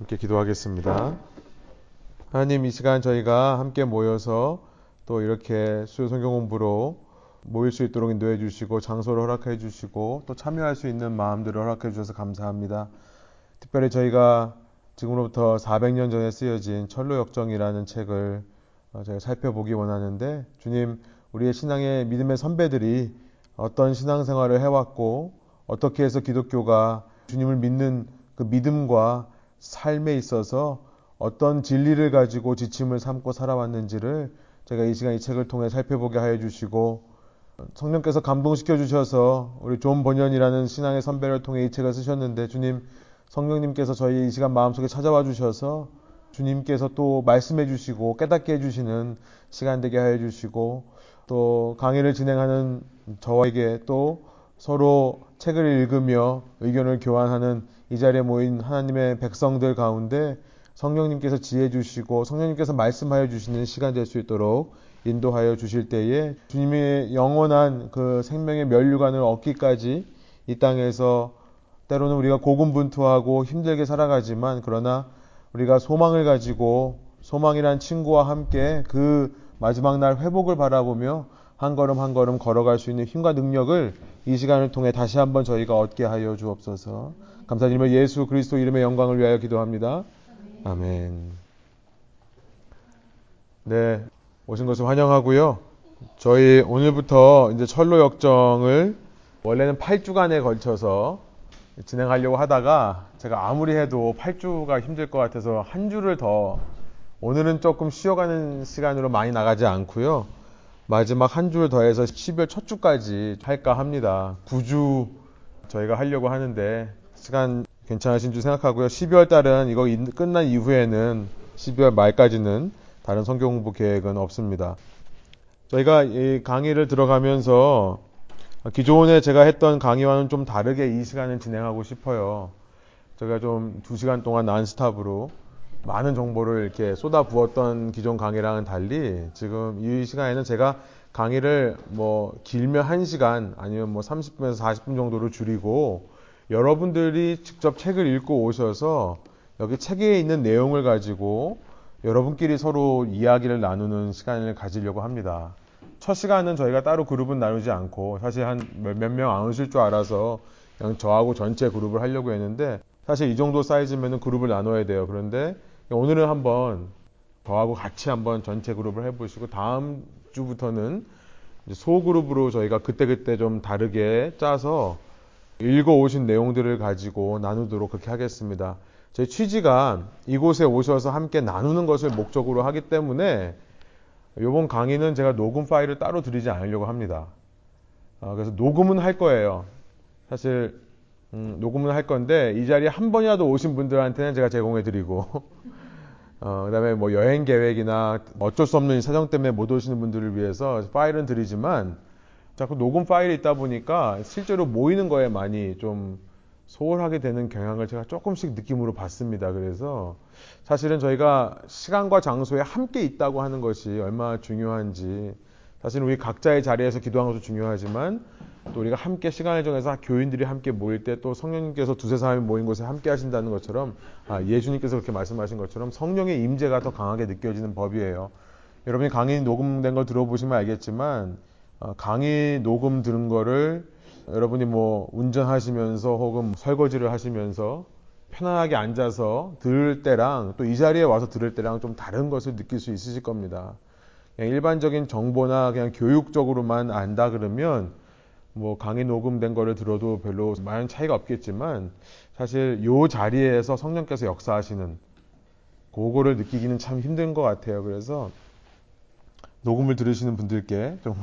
함께 기도하겠습니다. 하나님 이 시간 저희가 함께 모여서 또 이렇게 수요 성경 공부로 모일 수 있도록 인도해 주시고 장소를 허락해 주시고 또 참여할 수 있는 마음들을 허락해 주셔서 감사합니다. 특별히 저희가 지금으로부터 400년 전에 쓰여진 철로 역정이라는 책을 어, 저희가 살펴보기 원하는데 주님 우리의 신앙의 믿음의 선배들이 어떤 신앙생활을 해왔고 어떻게 해서 기독교가 주님을 믿는 그 믿음과 삶에 있어서 어떤 진리를 가지고 지침을 삼고 살아왔는지를 제가 이 시간 이 책을 통해 살펴보게 하여 주시고 성령께서 감동시켜 주셔서 우리 존 번연이라는 신앙의 선배를 통해 이 책을 쓰셨는데 주님 성령님께서 저희 이 시간 마음속에 찾아와 주셔서 주님께서 또 말씀해 주시고 깨닫게 해 주시는 시간 되게 하여 주시고 또 강의를 진행하는 저에게 또 서로 책을 읽으며 의견을 교환하는 이 자리에 모인 하나님의 백성들 가운데 성령님께서 지혜 주시고 성령님께서 말씀하여 주시는 시간 될 수 있도록 인도하여 주실 때에 주님의 영원한 그 생명의 면류관을 얻기까지 이 땅에서 때로는 우리가 고군분투하고 힘들게 살아가지만 그러나 우리가 소망을 가지고 소망이란 친구와 함께 그 마지막 날 회복을 바라보며 한 걸음 한 걸음 걸어갈 수 있는 힘과 능력을 이 시간을 통해 다시 한번 저희가 얻게 하여 주옵소서. 감사드리며 예수 그리스도 이름의 영광을 위하여 기도합니다. 아멘. 네, 오신 것을 환영하고요. 저희 오늘부터 이제 철로 역정을 원래는 8주간에 걸쳐서 진행하려고 하다가 제가 아무리 해도 8주가 힘들 것 같아서 한 주를 더 오늘은 조금 쉬어가는 시간으로 많이 나가지 않고요. 마지막 한 주를 더해서 12월 첫 주까지 할까 합니다. 9주 저희가 하려고 하는데 시간 괜찮으신 줄 생각하고요. 12월 달은 이거 끝난 이후에는 12월 말까지는 다른 성경 공부 계획은 없습니다. 저희가 이 강의를 들어가면서 기존에 제가 했던 강의와는 좀 다르게 이 시간을 진행하고 싶어요. 제가 좀 2시간 동안 난스탑으로 많은 정보를 이렇게 쏟아 부었던 기존 강의랑은 달리 지금 이 시간에는 제가 강의를 뭐 길면 1시간 아니면 뭐 30분에서 40분 정도로 줄이고 여러분들이 직접 책을 읽고 오셔서 여기 책에 있는 내용을 가지고 여러분끼리 서로 이야기를 나누는 시간을 가지려고 합니다. 첫 시간은 저희가 따로 그룹은 나누지 않고 사실 한 몇 명 안 오실 줄 알아서 그냥 저하고 전체 그룹을 하려고 했는데 사실 이 정도 사이즈면 그룹을 나눠야 돼요. 그런데 오늘은 한번 저하고 같이 한번 전체 그룹을 해보시고 다음 주부터는 소그룹으로 저희가 그때그때 좀 다르게 짜서 읽어 오신 내용들을 가지고 나누도록 그렇게 하겠습니다. 제 취지가 이곳에 오셔서 함께 나누는 것을 목적으로 하기 때문에 이번 강의는 제가 녹음 파일을 따로 드리지 않으려고 합니다. 어, 그래서 녹음은 할 거예요. 사실 음, 녹음은 할 건데 이 자리에 한 번이라도 오신 분들한테는 제가 제공해 드리고 어, 그다음에 뭐 여행 계획이나 어쩔 수 없는 사정 때문에 못 오시는 분들을 위해서 파일은 드리지만 자꾸 녹음 파일이 있다 보니까 실제로 모이는 거에 많이 좀 소홀하게 되는 경향을 제가 조금씩 느낌으로 받습니다. 그래서 사실은 저희가 시간과 장소에 함께 있다고 하는 것이 얼마나 중요한지 사실은 우리 각자의 자리에서 기도하는 것도 중요하지만 또 우리가 함께 시간을 정해서 교인들이 함께 모일 때 또 성령님께서 두세 사람이 모인 곳에 함께 하신다는 것처럼 아, 예수님께서 그렇게 말씀하신 것처럼 성령의 임재가 더 강하게 느껴지는 법이에요. 여러분이 강의 녹음된 걸 들어보시면 알겠지만 어, 강의 녹음 들은 거를 여러분이 뭐 운전하시면서 혹은 설거지를 하시면서 편안하게 앉아서 들을 때랑 또 이 자리에 와서 들을 때랑 좀 다른 것을 느낄 수 있으실 겁니다. 그냥 일반적인 정보나 그냥 교육적으로만 안다 그러면 뭐 강의 녹음된 거를 들어도 별로 많은 차이가 없겠지만 사실 요 자리에서 성령께서 역사하시는 그거를 느끼기는 참 힘든 것 같아요. 그래서 녹음을 들으시는 분들께 좀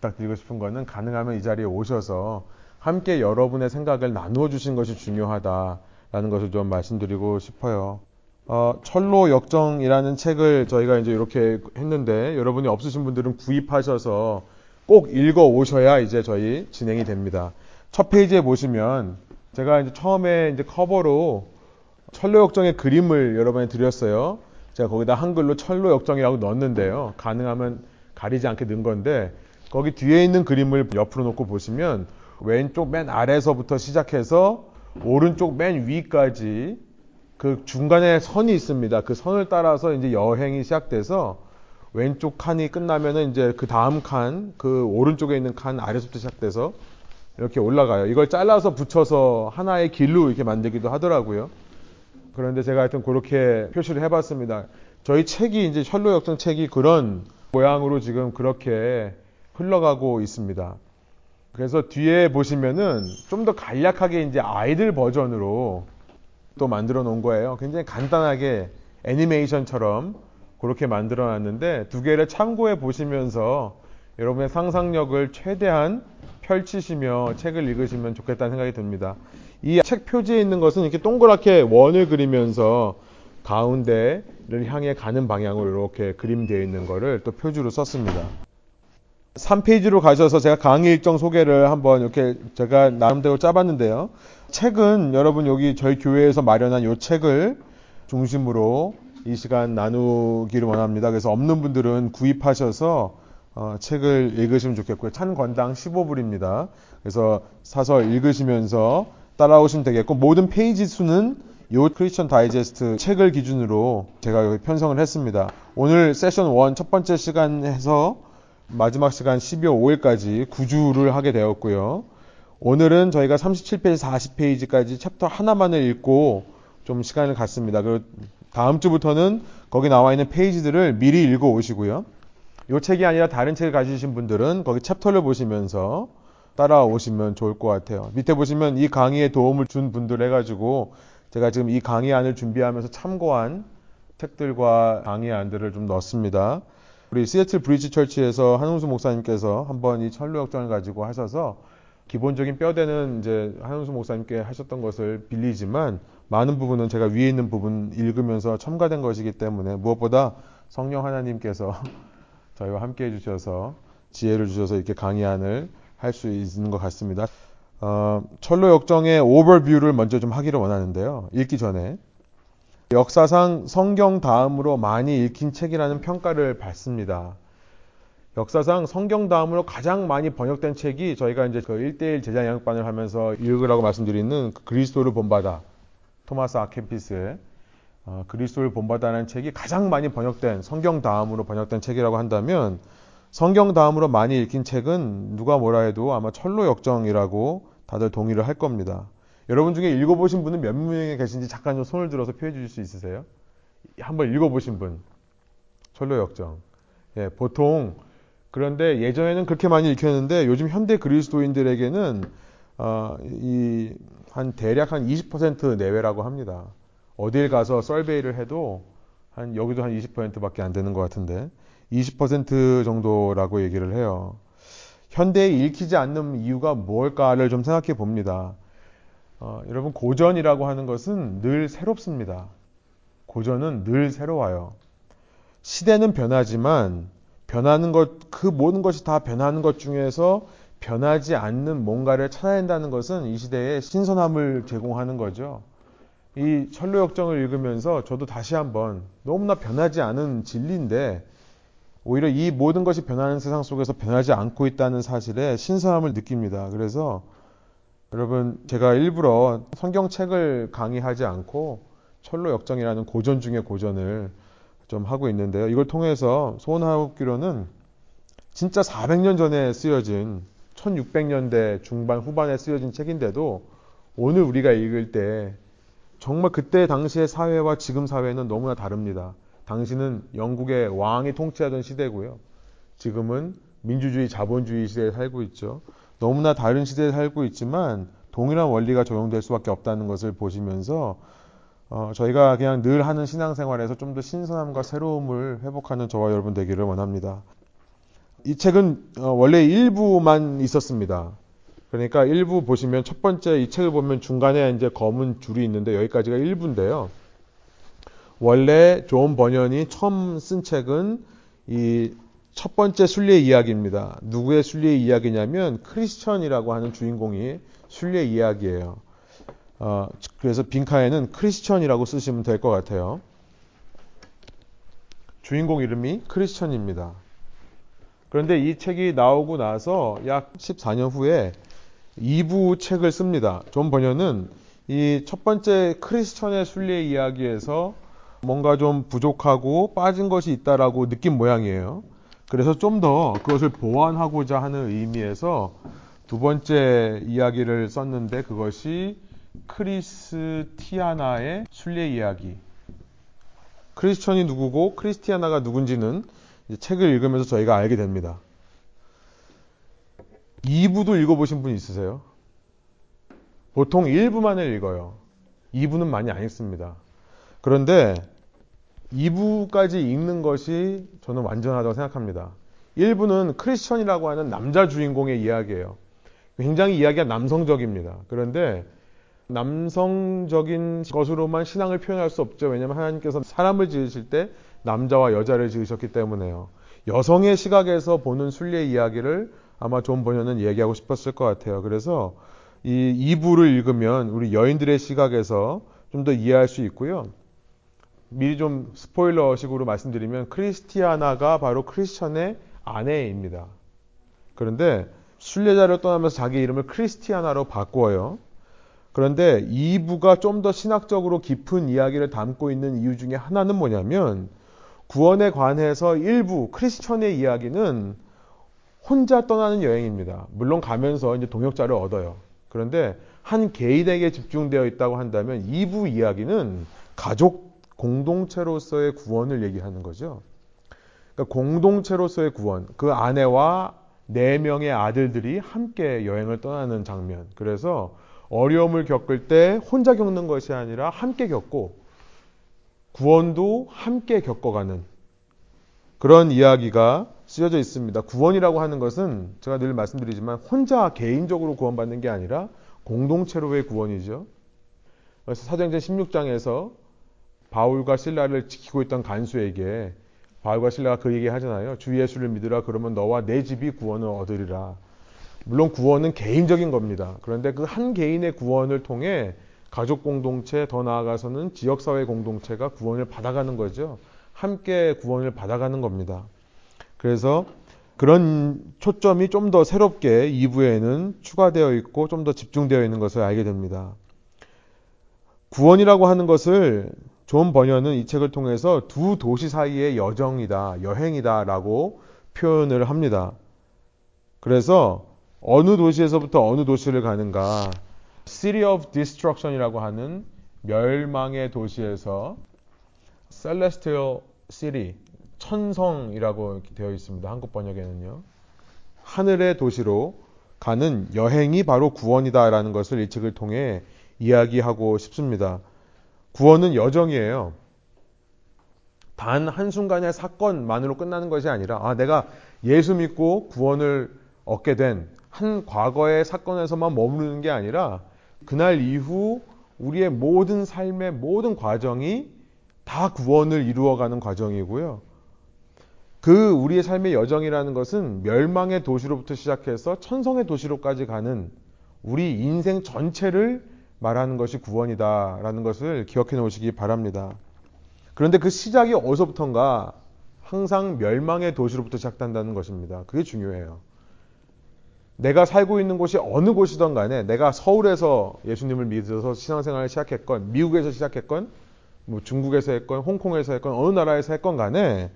부탁드리고 싶은 거는 가능하면 이 자리에 오셔서 함께 여러분의 생각을 나누어 주신 것이 중요하다라는 것을 좀 말씀드리고 싶어요. 어, 철로 역정이라는 책을 저희가 이제 이렇게 했는데 여러분이 없으신 분들은 구입하셔서 꼭 읽어 오셔야 이제 저희 진행이 됩니다. 첫 페이지에 보시면 제가 이제 처음에 이제 커버로 철로 역정의 그림을 여러분에 드렸어요. 제가 거기다 한글로 철로 역정이라고 넣었는데요. 가능하면 가리지 않게 넣은 건데 거기 뒤에 있는 그림을 옆으로 놓고 보시면 왼쪽 맨 아래서부터 시작해서 오른쪽 맨 위까지 그 중간에 선이 있습니다. 그 선을 따라서 이제 여행이 시작돼서 왼쪽 칸이 끝나면은 이제 그 다음 칸, 그 오른쪽에 있는 칸 아래서부터 시작돼서 이렇게 올라가요. 이걸 잘라서 붙여서 하나의 길로 이렇게 만들기도 하더라고요. 그런데 제가 하여튼 그렇게 표시를 해봤습니다. 저희 책이 이제 셜로 역정 책이 그런 모양으로 지금 그렇게 흘러가고 있습니다. 그래서 뒤에 보시면은 좀 더 간략하게 이제 아이들 버전으로 또 만들어 놓은 거예요. 굉장히 간단하게 애니메이션처럼 그렇게 만들어 놨는데 두 개를 참고해 보시면서 여러분의 상상력을 최대한 펼치시며 책을 읽으시면 좋겠다는 생각이 듭니다. 이 책 표지에 있는 것은 이렇게 동그랗게 원을 그리면서 가운데를 향해 가는 방향으로 이렇게 그림되어 있는 거를 또 표지로 썼습니다. 3페이지로 가셔서 제가 강의 일정 소개를 한번 이렇게 제가 나름대로 짜봤는데요. 책은 여러분 여기 저희 교회에서 마련한 이 책을 중심으로 이 시간 나누기를 원합니다. 그래서 없는 분들은 구입하셔서 어, 책을 읽으시면 좋겠고요. 한 권당 15불입니다. 그래서 사서 읽으시면서 따라오시면 되겠고 모든 페이지 수는 요 크리스천 다이제스트 책을 기준으로 제가 여기 편성을 했습니다. 오늘 세션 1 첫 번째 시간에서 마지막 시간 12월 5일까지 9주를 하게 되었고요. 오늘은 저희가 37페이지, 40페이지까지 챕터 하나만을 읽고 좀 시간을 갖습니다. 그리고 다음 주부터는 거기 나와 있는 페이지들을 미리 읽어 오시고요. 이 책이 아니라 다른 책을 가지신 분들은 거기 chapter를 보시면서 따라오시면 좋을 것 같아요. 밑에 보시면 이 강의에 도움을 준 분들 해가지고 제가 지금 이 강의안을 준비하면서 참고한 책들과 강의안들을 좀 넣습니다. 우리 시애틀 브리지 철치에서 한웅수 목사님께서 한번 이 철로 역정을 가지고 하셔서 기본적인 뼈대는 이제 한웅수 목사님께 하셨던 것을 빌리지만 많은 부분은 제가 위에 있는 부분 읽으면서 첨가된 것이기 때문에 무엇보다 성령 하나님께서 저희와 함께 해주셔서 지혜를 주셔서 이렇게 강의안을 할 수 있는 것 같습니다. 어, 철로 역정의 오버뷰를 먼저 좀 하기를 원하는데요. 읽기 전에 역사상 성경 다음으로 많이 읽힌 책이라는 평가를 받습니다. 역사상 성경 다음으로 가장 많이 번역된 책이 저희가 이제 그 1대1 제자 양육반을 하면서 읽으라고 말씀드리는 그 그리스도를 본받아 토마스 아케피스의 어, 그리스도를 본받아라는 책이 가장 많이 번역된 성경 다음으로 번역된 책이라고 한다면 성경 다음으로 많이 읽힌 책은 누가 뭐라 해도 아마 철로 역정이라고 다들 동의를 할 겁니다. 여러분 중에 읽어보신 분은 몇 명이 계신지 잠깐 좀 손을 들어서 표해 주실 수 있으세요? 한번 읽어보신 분. 철로 역정. 예, 보통 그런데 예전에는 그렇게 많이 읽혔는데 요즘 현대 그리스도인들에게는 어, 이, 한 대략 한 20% 내외라고 합니다. 어딜 가서 썰베이를 해도 한 여기도 한 20%밖에 안 되는 것 같은데 20% 정도라고 얘기를 해요. 현대에 읽히지 않는 이유가 무엇일까를 좀 생각해 봅니다. 어, 여러분 고전이라고 하는 것은 늘 새롭습니다. 고전은 늘 새로워요. 시대는 변하지만 변하는 것, 그 모든 것이 다 변하는 것 중에서 변하지 않는 뭔가를 찾아낸다는 것은 이 시대에 신선함을 제공하는 거죠. 이 철로 역정을 읽으면서 저도 다시 한번 너무나 변하지 않은 진리인데 오히려 이 모든 것이 변하는 세상 속에서 변하지 않고 있다는 사실에 신선함을 느낍니다. 그래서 여러분 제가 일부러 성경책을 강의하지 않고 철로 역정이라는 고전 중의 고전을 좀 하고 있는데요. 이걸 통해서 소원하옵기로는 진짜 400년 전에 쓰여진 1600년대 중반 후반에 쓰여진 책인데도 오늘 우리가 읽을 때 정말 그때 당시의 사회와 지금 사회는 너무나 다릅니다. 당시는 영국의 왕이 통치하던 시대고요. 지금은 민주주의, 자본주의 시대에 살고 있죠. 너무나 다른 시대에 살고 있지만 동일한 원리가 적용될 수밖에 없다는 것을 보시면서 어, 저희가 그냥 늘 하는 신앙생활에서 좀 더 신선함과 새로움을 회복하는 저와 여러분 되기를 원합니다. 이 책은 어, 원래 일부만 있었습니다. 그러니까 1부 보시면 첫 번째 이 책을 보면 중간에 이제 검은 줄이 있는데 여기까지가 1부인데요. 원래 존 번연이 처음 쓴 책은 이 첫 번째 순례 이야기입니다. 누구의 순례 이야기냐면 크리스천이라고 하는 주인공이 순례 이야기예요. 어, 그래서 빈칸에는 크리스천이라고 쓰시면 될 것 같아요. 주인공 이름이 크리스천입니다. 그런데 이 책이 나오고 나서 약 14년 후에 2부 책을 씁니다. 존 번연은 이 첫 번째 크리스천의 순례 이야기에서 뭔가 좀 부족하고 빠진 것이 있다라고 느낀 모양이에요. 그래서 좀 더 그것을 보완하고자 하는 의미에서 두 번째 이야기를 썼는데 그것이 크리스티아나의 순례 이야기. 크리스천이 누구고 크리스티아나가 누군지는 책을 읽으면서 저희가 알게 됩니다. 2부도 읽어보신 분 있으세요? 보통 1부만을 읽어요. 2부는 많이 안 읽습니다. 그런데 2부까지 읽는 것이 저는 완전하다고 생각합니다. 1부는 크리스천이라고 하는 남자 주인공의 이야기예요. 굉장히 이야기가 남성적입니다. 그런데 남성적인 것으로만 신앙을 표현할 수 없죠. 왜냐하면 하나님께서 사람을 지으실 때 남자와 여자를 지으셨기 때문에요. 여성의 시각에서 보는 순례 이야기를 아마 존 번연은 얘기하고 싶었을 것 같아요. 그래서 이 2부를 읽으면 우리 여인들의 시각에서 좀 더 이해할 수 있고요. 미리 좀 스포일러식으로 말씀드리면 크리스티아나가 바로 크리스천의 아내입니다. 그런데 순례자를 떠나면서 자기 이름을 크리스티아나로 바꾸어요. 그런데 2부가 좀 더 신학적으로 깊은 이야기를 담고 있는 이유 중에 하나는 뭐냐면 구원에 관해서 일부 크리스천의 이야기는 혼자 떠나는 여행입니다. 물론 가면서 이제 동역자를 얻어요. 그런데 한 개인에게 집중되어 있다고 한다면 2부 이야기는 가족 공동체로서의 구원을 얘기하는 거죠. 그러니까 공동체로서의 구원, 그 아내와 네 명의 아들들이 함께 여행을 떠나는 장면. 그래서 어려움을 겪을 때 혼자 겪는 것이 아니라 함께 겪고 구원도 함께 겪어가는 그런 이야기가 쓰여져 있습니다. 구원이라고 하는 것은 제가 늘 말씀드리지만 혼자 개인적으로 구원받는 게 아니라 공동체로의 구원이죠. 그래서 사도행전 16장에서 바울과 신라를 지키고 있던 간수에게 바울과 신라가 그 얘기 하잖아요. 주 예수를 믿으라 그러면 너와 내 집이 구원을 얻으리라. 물론 구원은 개인적인 겁니다. 그런데 그 한 개인의 구원을 통해 가족 공동체 더 나아가서는 지역 사회 공동체가 구원을 받아가는 거죠. 함께 구원을 받아가는 겁니다. 그래서 그런 초점이 좀 더 새롭게 2부에는 추가되어 있고 좀 더 집중되어 있는 것을 알게 됩니다. 구원이라고 하는 것을 존 번연은 이 책을 통해서 두 도시 사이의 여정이다, 여행이다 라고 표현을 합니다. 그래서 어느 도시에서부터 어느 도시를 가는가, City of Destruction이라고 하는 멸망의 도시에서 Celestial City, 천성이라고 되어 있습니다. 한국 번역에는요. 하늘의 도시로 가는 여행이 바로 구원이다라는 것을 이 책을 통해 이야기하고 싶습니다. 구원은 여정이에요. 단 한순간의 사건만으로 끝나는 것이 아니라, 아, 내가 예수 믿고 구원을 얻게 된 한 과거의 사건에서만 머무르는 게 아니라, 그날 이후 우리의 모든 삶의 모든 과정이 다 구원을 이루어가는 과정이고요. 그 우리의 삶의 여정이라는 것은 멸망의 도시로부터 시작해서 천성의 도시로까지 가는 우리 인생 전체를 말하는 것이 구원이다라는 것을 기억해 놓으시기 바랍니다. 그런데 그 시작이 어디서부터인가 항상 멸망의 도시로부터 시작된다는 것입니다. 그게 중요해요. 내가 살고 있는 곳이 어느 곳이든 간에 내가 서울에서 예수님을 믿어서 신앙생활을 시작했건 미국에서 시작했건 뭐 중국에서 했건 홍콩에서 했건 어느 나라에서 했건 간에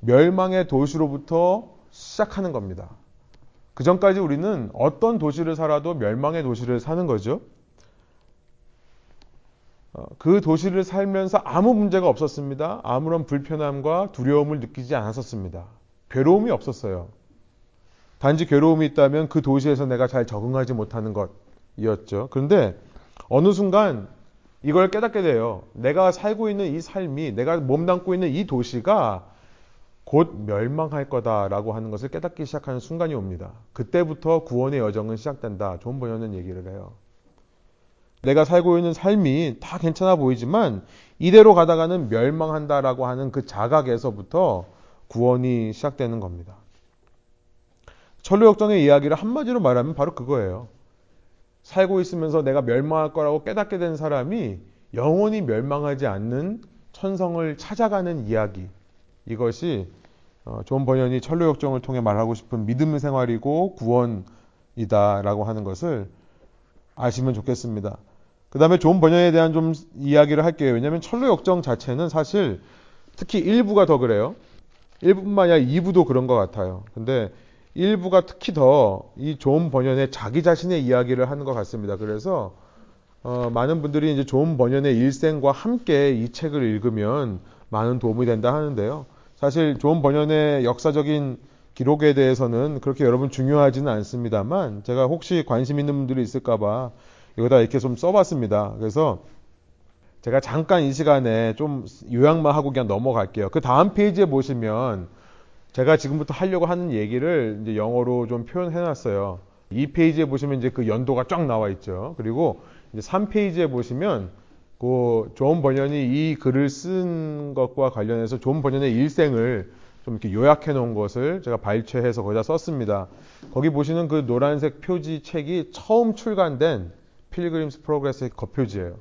멸망의 도시로부터 시작하는 겁니다. 그 전까지 우리는 어떤 도시를 살아도 멸망의 도시를 사는 거죠. 어, 그 도시를 살면서 아무 문제가 없었습니다. 아무런 불편함과 두려움을 느끼지 않았었습니다. 괴로움이 없었어요. 단지 괴로움이 있다면 그 도시에서 내가 잘 적응하지 못하는 것이었죠. 그런데 어느 순간 이걸 깨닫게 돼요. 내가 살고 있는 이 삶이, 내가 몸담고 있는 이 도시가 곧 멸망할 거다라고 하는 것을 깨닫기 시작하는 순간이 옵니다. 그때부터 구원의 여정은 시작된다. 존 번연은 얘기를 해요. 내가 살고 있는 삶이 다 괜찮아 보이지만 이대로 가다가는 멸망한다라고 하는 그 자각에서부터 구원이 시작되는 겁니다. 천로역정의 이야기를 한마디로 말하면 바로 그거예요. 살고 있으면서 내가 멸망할 거라고 깨닫게 된 사람이 영원히 멸망하지 않는 천성을 찾아가는 이야기. 이것이 어, 존 번연이 천로역정을 통해 말하고 싶은 믿음 생활이고 구원이다라고 하는 것을 아시면 좋겠습니다. 그 다음에 존 번연에 대한 좀 이야기를 할게요. 왜냐하면 천로역정 자체는 사실 특히 1부가 더 그래요. 1부뿐만 아니라 2부도 그런 것 같아요. 근데 1부가 특히 더이 좋은 번연의 자기 자신의 이야기를 하는 것 같습니다. 그래서 어, 많은 분들이 이제 좋은 번연의 일생과 함께 이 책을 읽으면 많은 도움이 된다 하는데요. 사실 좋은 번연의 역사적인 기록에 대해서는 그렇게 여러분 중요하지는 않습니다만 제가 혹시 관심 있는 분들이 있을까봐 이거다 이렇게 좀 써봤습니다. 그래서 제가 잠깐 이 시간에 좀 요약만 하고 그냥 넘어갈게요. 그 다음 페이지에 보시면 제가 지금부터 하려고 하는 얘기를 이제 영어로 좀 표현해 놨어요. 이 페이지에 보시면 이제 그 연도가 쫙 나와 있죠. 그리고 이제 3페이지에 보시면 그 존 번연이 이 글을 쓴 것과 관련해서 존 번연의 일생을 좀 이렇게 요약해 놓은 것을 제가 발췌해서 거기다 썼습니다. 거기 보시는 그 노란색 표지 책이 처음 출간된 Pilgrim's Progress의 겉표지예요.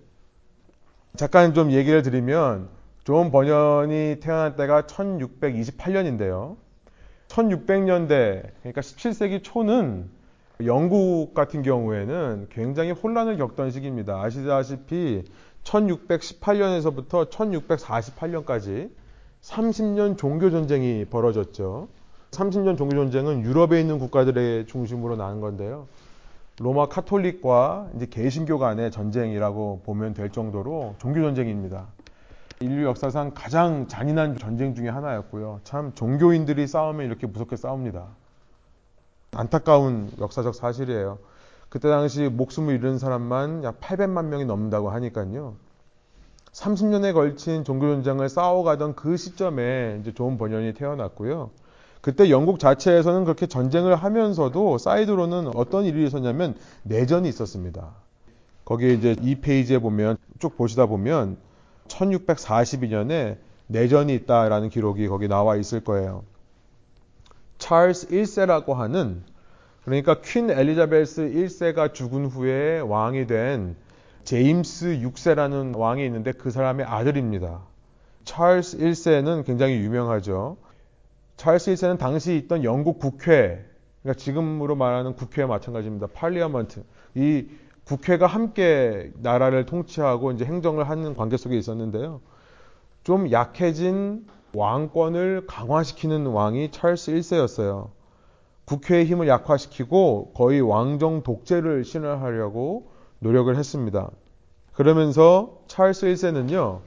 잠깐 좀 얘기를 드리면 존 번연이 태어날 때가 1628년인데요. 1600년대, 그러니까 17세기 초는 영국 같은 경우에는 굉장히 혼란을 겪던 시기입니다. 아시다시피 1618년에서부터 1648년까지 30년 종교 전쟁이 벌어졌죠. 30년 종교 전쟁은 유럽에 있는 국가들의 중심으로 나는 건데요. 로마 카톨릭과 이제 개신교 간의 전쟁이라고 보면 될 정도로 종교 전쟁입니다. 인류 역사상 가장 잔인한 전쟁 중의 하나였고요. 참 종교인들이 싸우면 이렇게 무섭게 싸웁니다. 안타까운 역사적 사실이에요. 그때 당시 목숨을 잃은 사람만 약 800만 명이 넘는다고 하니까요. 30년에 걸친 종교 전쟁을 싸워가던 그 시점에 이제 좋은 번연이 태어났고요. 그때 영국 자체에서는 그렇게 전쟁을 하면서도 사이드로는 어떤 일이 있었냐면 내전이 있었습니다. 거기 이제 이 페이지에 보면 쭉 보시다 보면 1642년에 내전이 있다라는 기록이 거기 나와 있을 거예요. 찰스 1세라고 하는 그러니까 퀸 엘리자베스 1세가 죽은 후에 왕이 된 제임스 6세라는 왕이 있는데 그 사람의 아들입니다. 찰스 1세는 굉장히 유명하죠. 찰스 1세는 당시 있던 영국 국회, 그러니까 지금으로 말하는 국회와 마찬가지입니다. 팔리어먼트. 이 국회가 함께 나라를 통치하고 이제 행정을 하는 관계 속에 있었는데요. 좀 약해진 왕권을 강화시키는 왕이 찰스 1세였어요. 국회의 힘을 약화시키고 거의 왕정 독재를 신을하려고 노력을 했습니다. 그러면서 찰스 1세는요,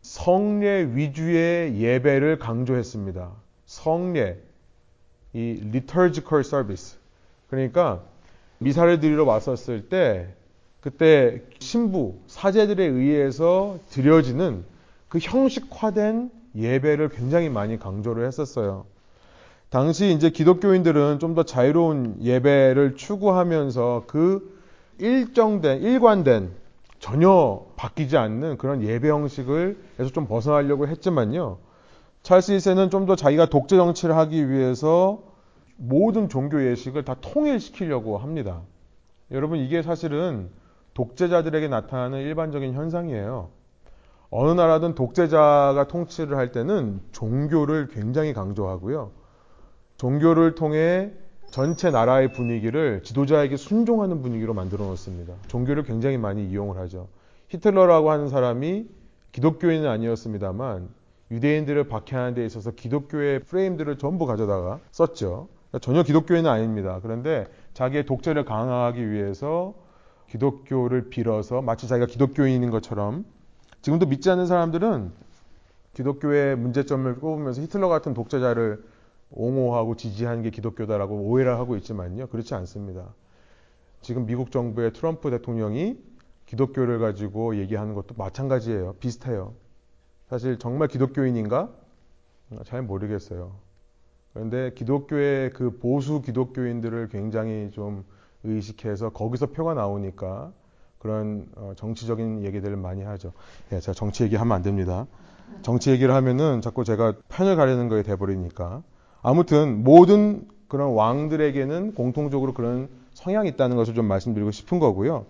성례 위주의 예배를 강조했습니다. 성례, 이 liturgical service. 그러니까 미사를 드리러 왔었을 때 그때 신부, 사제들에 의해서 드려지는 그 형식화된 예배를 굉장히 많이 강조를 했었어요. 당시 이제 기독교인들은 좀 더 자유로운 예배를 추구하면서 그 일정된, 일관된, 전혀 바뀌지 않는 그런 예배 형식을 에서 좀 벗어나려고 했지만요. 찰스 1세는 좀 더 자기가 독재 정치를 하기 위해서 모든 종교 예식을 다 통일시키려고 합니다. 여러분, 이게 사실은 독재자들에게 나타나는 일반적인 현상이에요. 어느 나라든 독재자가 통치를 할 때는 종교를 굉장히 강조하고요. 종교를 통해 전체 나라의 분위기를 지도자에게 순종하는 분위기로 만들어 놓습니다. 종교를 굉장히 많이 이용을 하죠. 히틀러라고 하는 사람이 기독교인은 아니었습니다만 유대인들을 박해하는 데 있어서 기독교의 프레임들을 전부 가져다가 썼죠. 그러니까 전혀 기독교인은 아닙니다. 그런데 자기의 독재를 강화하기 위해서 기독교를 빌어서 마치 자기가 기독교인인 것처럼 지금도 믿지 않는 사람들은 기독교의 문제점을 꼽으면서 히틀러 같은 독재자를 옹호하고 지지하는 게 기독교다라고 오해를 하고 있지만요. 그렇지 않습니다. 지금 미국 정부의 트럼프 대통령이 기독교를 가지고 얘기하는 것도 마찬가지예요. 비슷해요. 사실 정말 기독교인인가? 잘 모르겠어요. 그런데 기독교의 그 보수 기독교인들을 굉장히 좀 의식해서 거기서 표가 나오니까 그런 어, 정치적인 얘기들을 많이 하죠. 예, 제가 정치 얘기하면 안 됩니다. 정치 얘기를 하면은 자꾸 제가 편을 가리는 거에 돼버리니까. 아무튼 모든 그런 왕들에게는 공통적으로 그런 성향이 있다는 것을 좀 말씀드리고 싶은 거고요.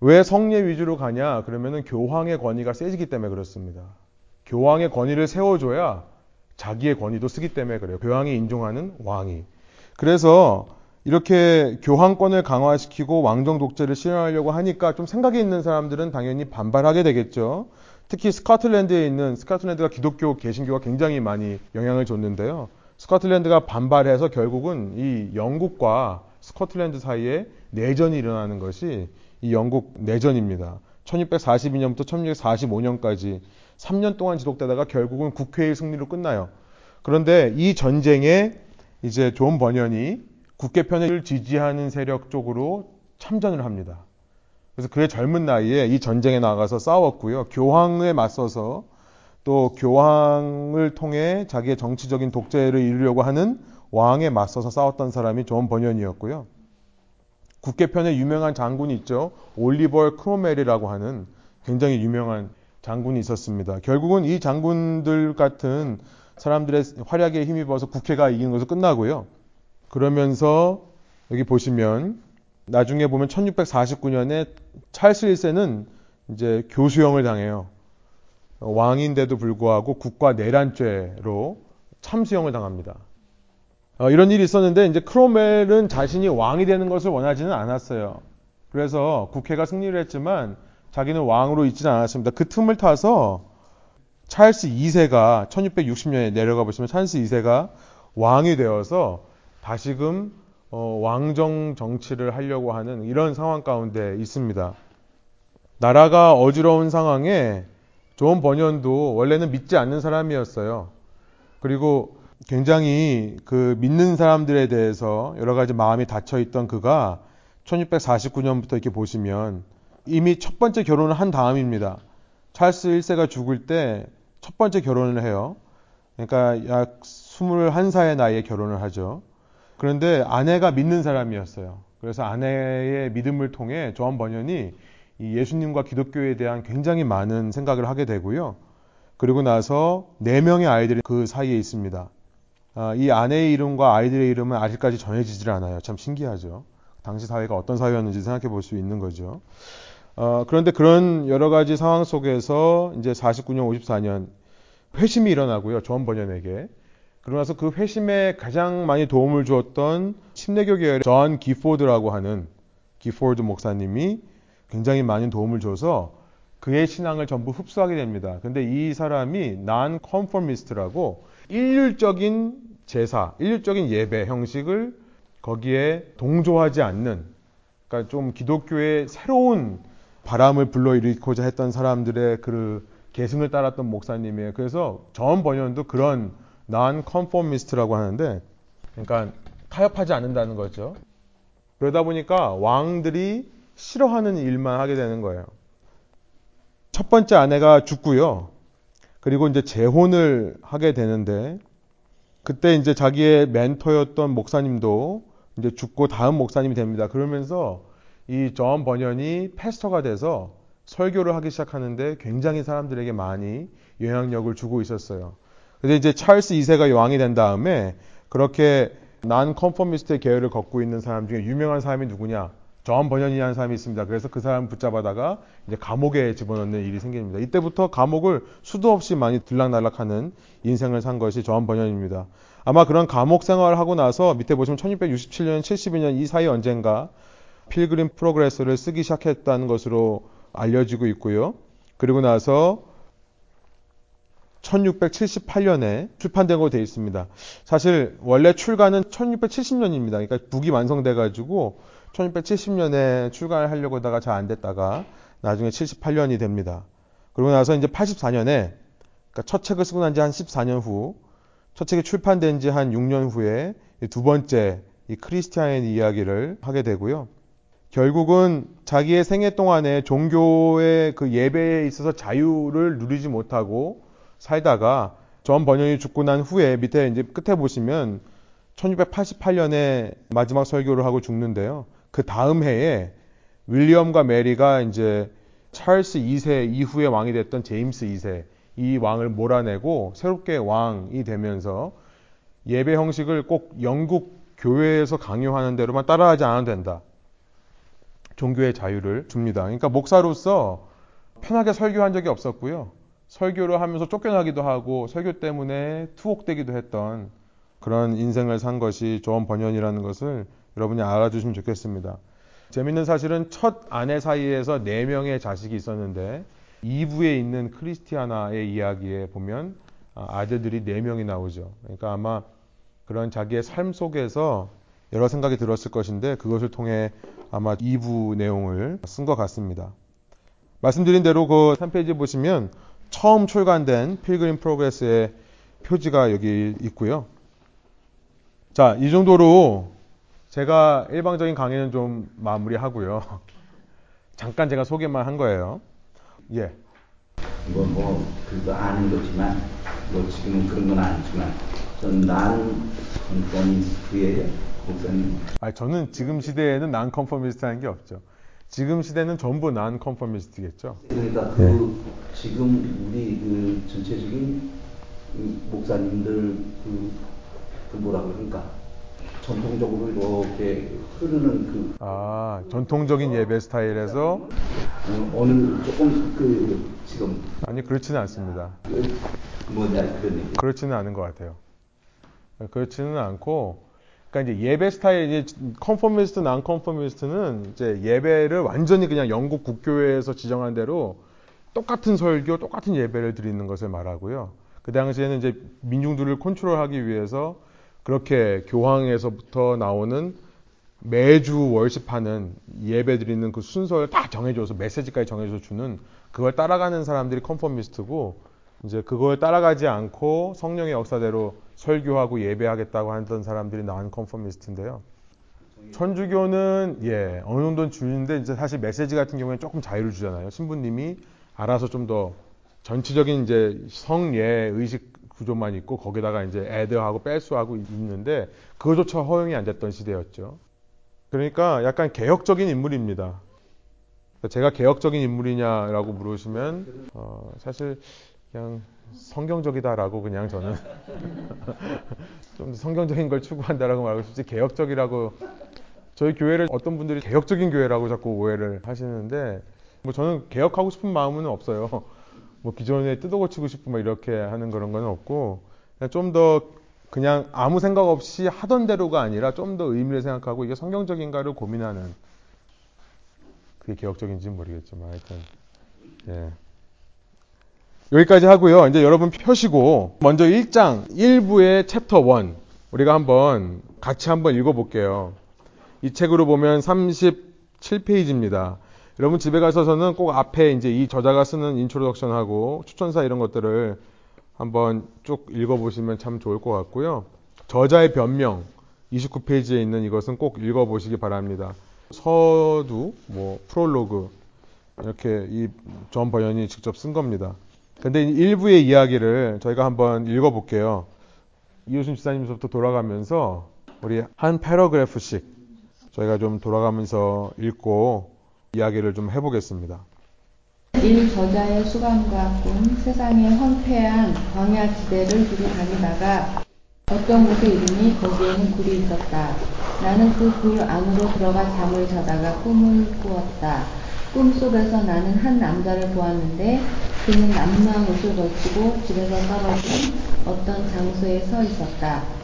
왜 성례 위주로 가냐? 그러면은 교황의 권위가 세지기 때문에 그렇습니다. 교황의 권위를 세워줘야 자기의 권위도 쓰기 때문에 그래요. 교황이 인종하는 왕이. 그래서 이렇게 교황권을 강화시키고 왕정 독재를 실현하려고 하니까 좀 생각이 있는 사람들은 당연히 반발하게 되겠죠. 특히 스코틀랜드에 있는 스코틀랜드가 기독교 개신교가 굉장히 많이 영향을 줬는데요. 스코틀랜드가 반발해서 결국은 이 영국과 스코틀랜드 사이에 내전이 일어나는 것이 이 영국 내전입니다. 1642년부터 1645년까지 3년 동안 지속되다가 결국은 국회의 승리로 끝나요. 그런데 이 전쟁에 이제 존 버년이 국회 편을 지지하는 세력 쪽으로 참전을 합니다. 그래서 그의 젊은 나이에 이 전쟁에 나가서 싸웠고요. 교황에 맞서서 또 교황을 통해 자기의 정치적인 독재를 이루려고 하는 왕에 맞서서 싸웠던 사람이 존 버년이었고요. 국회 편에 유명한 장군이 있죠. 올리버 크로멜이라고 하는 굉장히 유명한 장군이 있었습니다. 결국은 이 장군들 같은 사람들의 활약에 힘입어서 국회가 이긴 것으로 끝나고요. 그러면서 여기 보시면 나중에 보면 1649년에 찰스 1세는 이제 교수형을 당해요. 왕인데도 불구하고 국가 내란죄로 참수형을 당합니다. 어, 이런 일이 있었는데 이제 크로멜은 자신이 왕이 되는 것을 원하지는 않았어요. 그래서 국회가 승리를 했지만 자기는 왕으로 있지는 않았습니다. 그 틈을 타서 찰스 2세가 1660년에 내려가 보시면 찰스 2세가 왕이 되어서 다시금 어, 왕정 정치를 하려고 하는 이런 상황 가운데 있습니다. 나라가 어지러운 상황에 존 버년도 원래는 믿지 않는 사람이었어요. 그리고 굉장히 그 믿는 사람들에 대해서 여러 가지 마음이 닫혀 있던 그가 1649년부터 이렇게 보시면 이미 첫 번째 결혼을 한 다음입니다. 찰스 1세가 죽을 때 첫 번째 결혼을 해요. 그러니까 약 21살의 나이에 결혼을 하죠. 그런데 아내가 믿는 사람이었어요. 그래서 아내의 믿음을 통해 조한 번연이 예수님과 기독교에 대한 굉장히 많은 생각을 하게 되고요. 그리고 나서 네 명의 아이들이 그 사이에 있습니다. 아, 이 아내의 이름과 아이들의 이름은 아직까지 전해지질 않아요. 참 신기하죠. 당시 사회가 어떤 사회였는지 생각해 볼 수 있는 거죠. 어, 그런데 그런 여러 가지 상황 속에서 이제 49년, 54년 회심이 일어나고요. 존 버년에게. 그러고 나서 그 회심에 가장 많이 도움을 주었던 침례교 계열의 존 기포드라고 하는 기포드 목사님이 굉장히 많은 도움을 줘서 그의 신앙을 전부 흡수하게 됩니다. 근데 이 사람이 non-conformist라고 일률적인 제사, 일률적인 예배 형식을 거기에 동조하지 않는 그러니까 좀 기독교의 새로운 바람을 불러일으키고자 했던 사람들의 그 계승을 따랐던 목사님이에요. 그래서 전 번연도 그런 난 컨포미스트라고 하는데 그러니까 타협하지 않는다는 거죠. 그러다 보니까 왕들이 싫어하는 일만 하게 되는 거예요. 첫 번째 아내가 죽고요. 그리고 이제 재혼을 하게 되는데 그때 이제 자기의 멘토였던 목사님도 이제 죽고 다음 목사님이 됩니다. 그러면서 이 존 버년이 pastor가 돼서 설교를 하기 시작하는데 굉장히 사람들에게 많이 영향력을 주고 있었어요. 근데 이제 찰스 2세가 왕이 된 다음에 그렇게 non-conformist의 계열을 걷고 있는 사람 중에 유명한 사람이 누구냐? 존 버년이라는 사람이 있습니다. 그래서 그 사람 붙잡아다가 이제 감옥에 집어넣는 일이 생깁니다. 이때부터 감옥을 수도 없이 많이 들락날락하는 인생을 산 것이 존 버년입니다. 아마 그런 감옥 생활을 하고 나서 밑에 보시면 1667년, 72년 이 사이 언젠가 Pilgrim Progress를 쓰기 시작했다는 것으로 알려지고 있고요. 그리고 나서 1678년에 출판된 걸로 되어 있습니다. 사실 원래 출간은 1670년입니다. 그러니까 book이 완성돼 가지고 1670년에 출간을 하려고 하다가 잘 안 됐다가 나중에 78년이 됩니다. 그러고 나서 이제 84년에 그러니까 첫 책을 쓰고 난 지 한 14년 후, 첫 책이 출판된 지 한 6년 후에 두 번째 이 크리스티아인 이야기를 하게 되고요. 결국은 자기의 생애 동안에 종교의 그 예배에 있어서 자유를 누리지 못하고 살다가 전 번연이 죽고 난 후에 밑에 이제 끝에 보시면 1688년에 마지막 설교를 하고 죽는데요. 그 다음 해에 윌리엄과 메리가 이제 찰스 2세 이후에 왕이 됐던 제임스 2세 이 왕을 몰아내고 새롭게 왕이 되면서 예배 형식을 꼭 영국 교회에서 강요하는 대로만 따라하지 않아도 된다. 종교의 자유를 줍니다. 그러니까 목사로서 편하게 설교한 적이 없었고요. 설교를 하면서 쫓겨나기도 하고 설교 때문에 투옥되기도 했던 그런 인생을 산 것이 조언 번연이라는 것을 여러분이 알아주시면 좋겠습니다. 재밌는 사실은 첫 아내 사이에서 네 명의 자식이 있었는데 2부에 있는 크리스티아나의 이야기에 보면 아들들이 네 명이 나오죠. 그러니까 아마 그런 자기의 삶 속에서 여러 생각이 들었을 것인데 그것을 통해 아마 2부 내용을 쓴 것 같습니다. 말씀드린 대로 그 3페이지 보시면 처음 출간된 필그림 프로그레스의 표지가 여기 있고요. 자, 이 정도로 제가 일방적인 강의는 좀 마무리하고요. 잠깐 제가 소개만 한 거예요. 예. 뭐, 뭐, 그거 아는 거지만, 뭐, 지금은 그런 건 아니지만, 전 non-conformist의 목사님. 아, 저는 지금 시대에는 non-conformist라는 게 없죠. 지금 시대는 전부 non-conformist겠죠. 그러니까 그 네. 지금 우리 그 전체적인 목사님들 그, 그 뭐라 그러니까 전통적으로 이렇게 흐르는 그 아 전통적인 예배 스타일에서 어, 어느 조금 그 지금 아니 그렇지는 않습니다. 그 뭐냐 그런 얘기. 그렇지는 않은 것 같아요. 그렇지는 않고 그러니까 이제 예배 스타일 이제 conformist, non-conformist는 이제 예배를 완전히 그냥 영국 국교회에서 지정한 대로 똑같은 설교, 똑같은 예배를 드리는 것을 말하고요. 그 당시에는 이제 민중들을 컨트롤하기 위해서 그렇게 교황에서부터 나오는 매주 월십하는 예배 드리는 그 순서를 다 정해줘서 메시지까지 정해줘서 주는 그걸 따라가는 사람들이 컨퍼미스트고 이제 그걸 따라가지 않고 성령의 역사대로 설교하고 예배하겠다고 하던 사람들이 나온 컨퍼미스트인데요. 천주교는 예 어느 정도는 주는데 이제 사실 메시지 같은 경우에는 조금 자유를 주잖아요. 신부님이 알아서 좀 더 전체적인 이제 성예 의식 구조만 있고 거기다가 이제 애드하고 뺄수하고 있는데 그것조차 허용이 안 됐던 시대였죠. 그러니까 약간 개혁적인 인물입니다. 제가 개혁적인 인물이냐라고 물으시면 어, 사실 그냥 성경적이다라고 그냥 저는 좀 성경적인 걸 추구한다라고 말하고 싶지 개혁적이라고 저희 교회를 어떤 분들이 개혁적인 교회라고 자꾸 오해를 하시는데 뭐 저는 개혁하고 싶은 마음은 없어요. 뭐 기존에 뜯어 고치고 싶고 뭐 이렇게 하는 그런 건 없고 좀 더 그냥 아무 생각 없이 하던 대로가 아니라 좀 더 의미를 생각하고 이게 성경적인가를 고민하는 그게 개혁적인지는 모르겠지만 하여튼 예. 여기까지 하고요. 이제 여러분 펴시고 먼저 1장 1부의 챕터 1 우리가 한번 같이 한번 읽어볼게요. 이 책으로 보면 37페이지입니다. 여러분 집에 가셔서는 꼭 앞에 이제 이 저자가 쓰는 introduction하고 추천사 이런 것들을 한번 쭉 읽어보시면 참 좋을 것 같고요. 저자의 변명 29페이지에 있는 이것은 꼭 읽어보시기 바랍니다. 서두, 뭐 프롤로그 이렇게 이 존 번연이 직접 쓴 겁니다. 근데 일부의 이야기를 저희가 한번 읽어볼게요. 이호순 지사님부터 돌아가면서 우리 한 패러그래프씩 저희가 좀 돌아가면서 읽고 이야기를 좀 해보겠습니다. 일 저자의 수감과 꿈, 세상의 황폐한 광야 지대를 두루 다니다가 어떤 곳에 이르니 거기에는 굴이 있었다. 나는 그 굴 안으로 들어가 잠을 자다가 꿈을 꾸었다. 꿈 속에서 나는 한 남자를 보았는데 그는 남루한 옷을 걸치고 집에서 떨어진 어떤 장소에 서 있었다.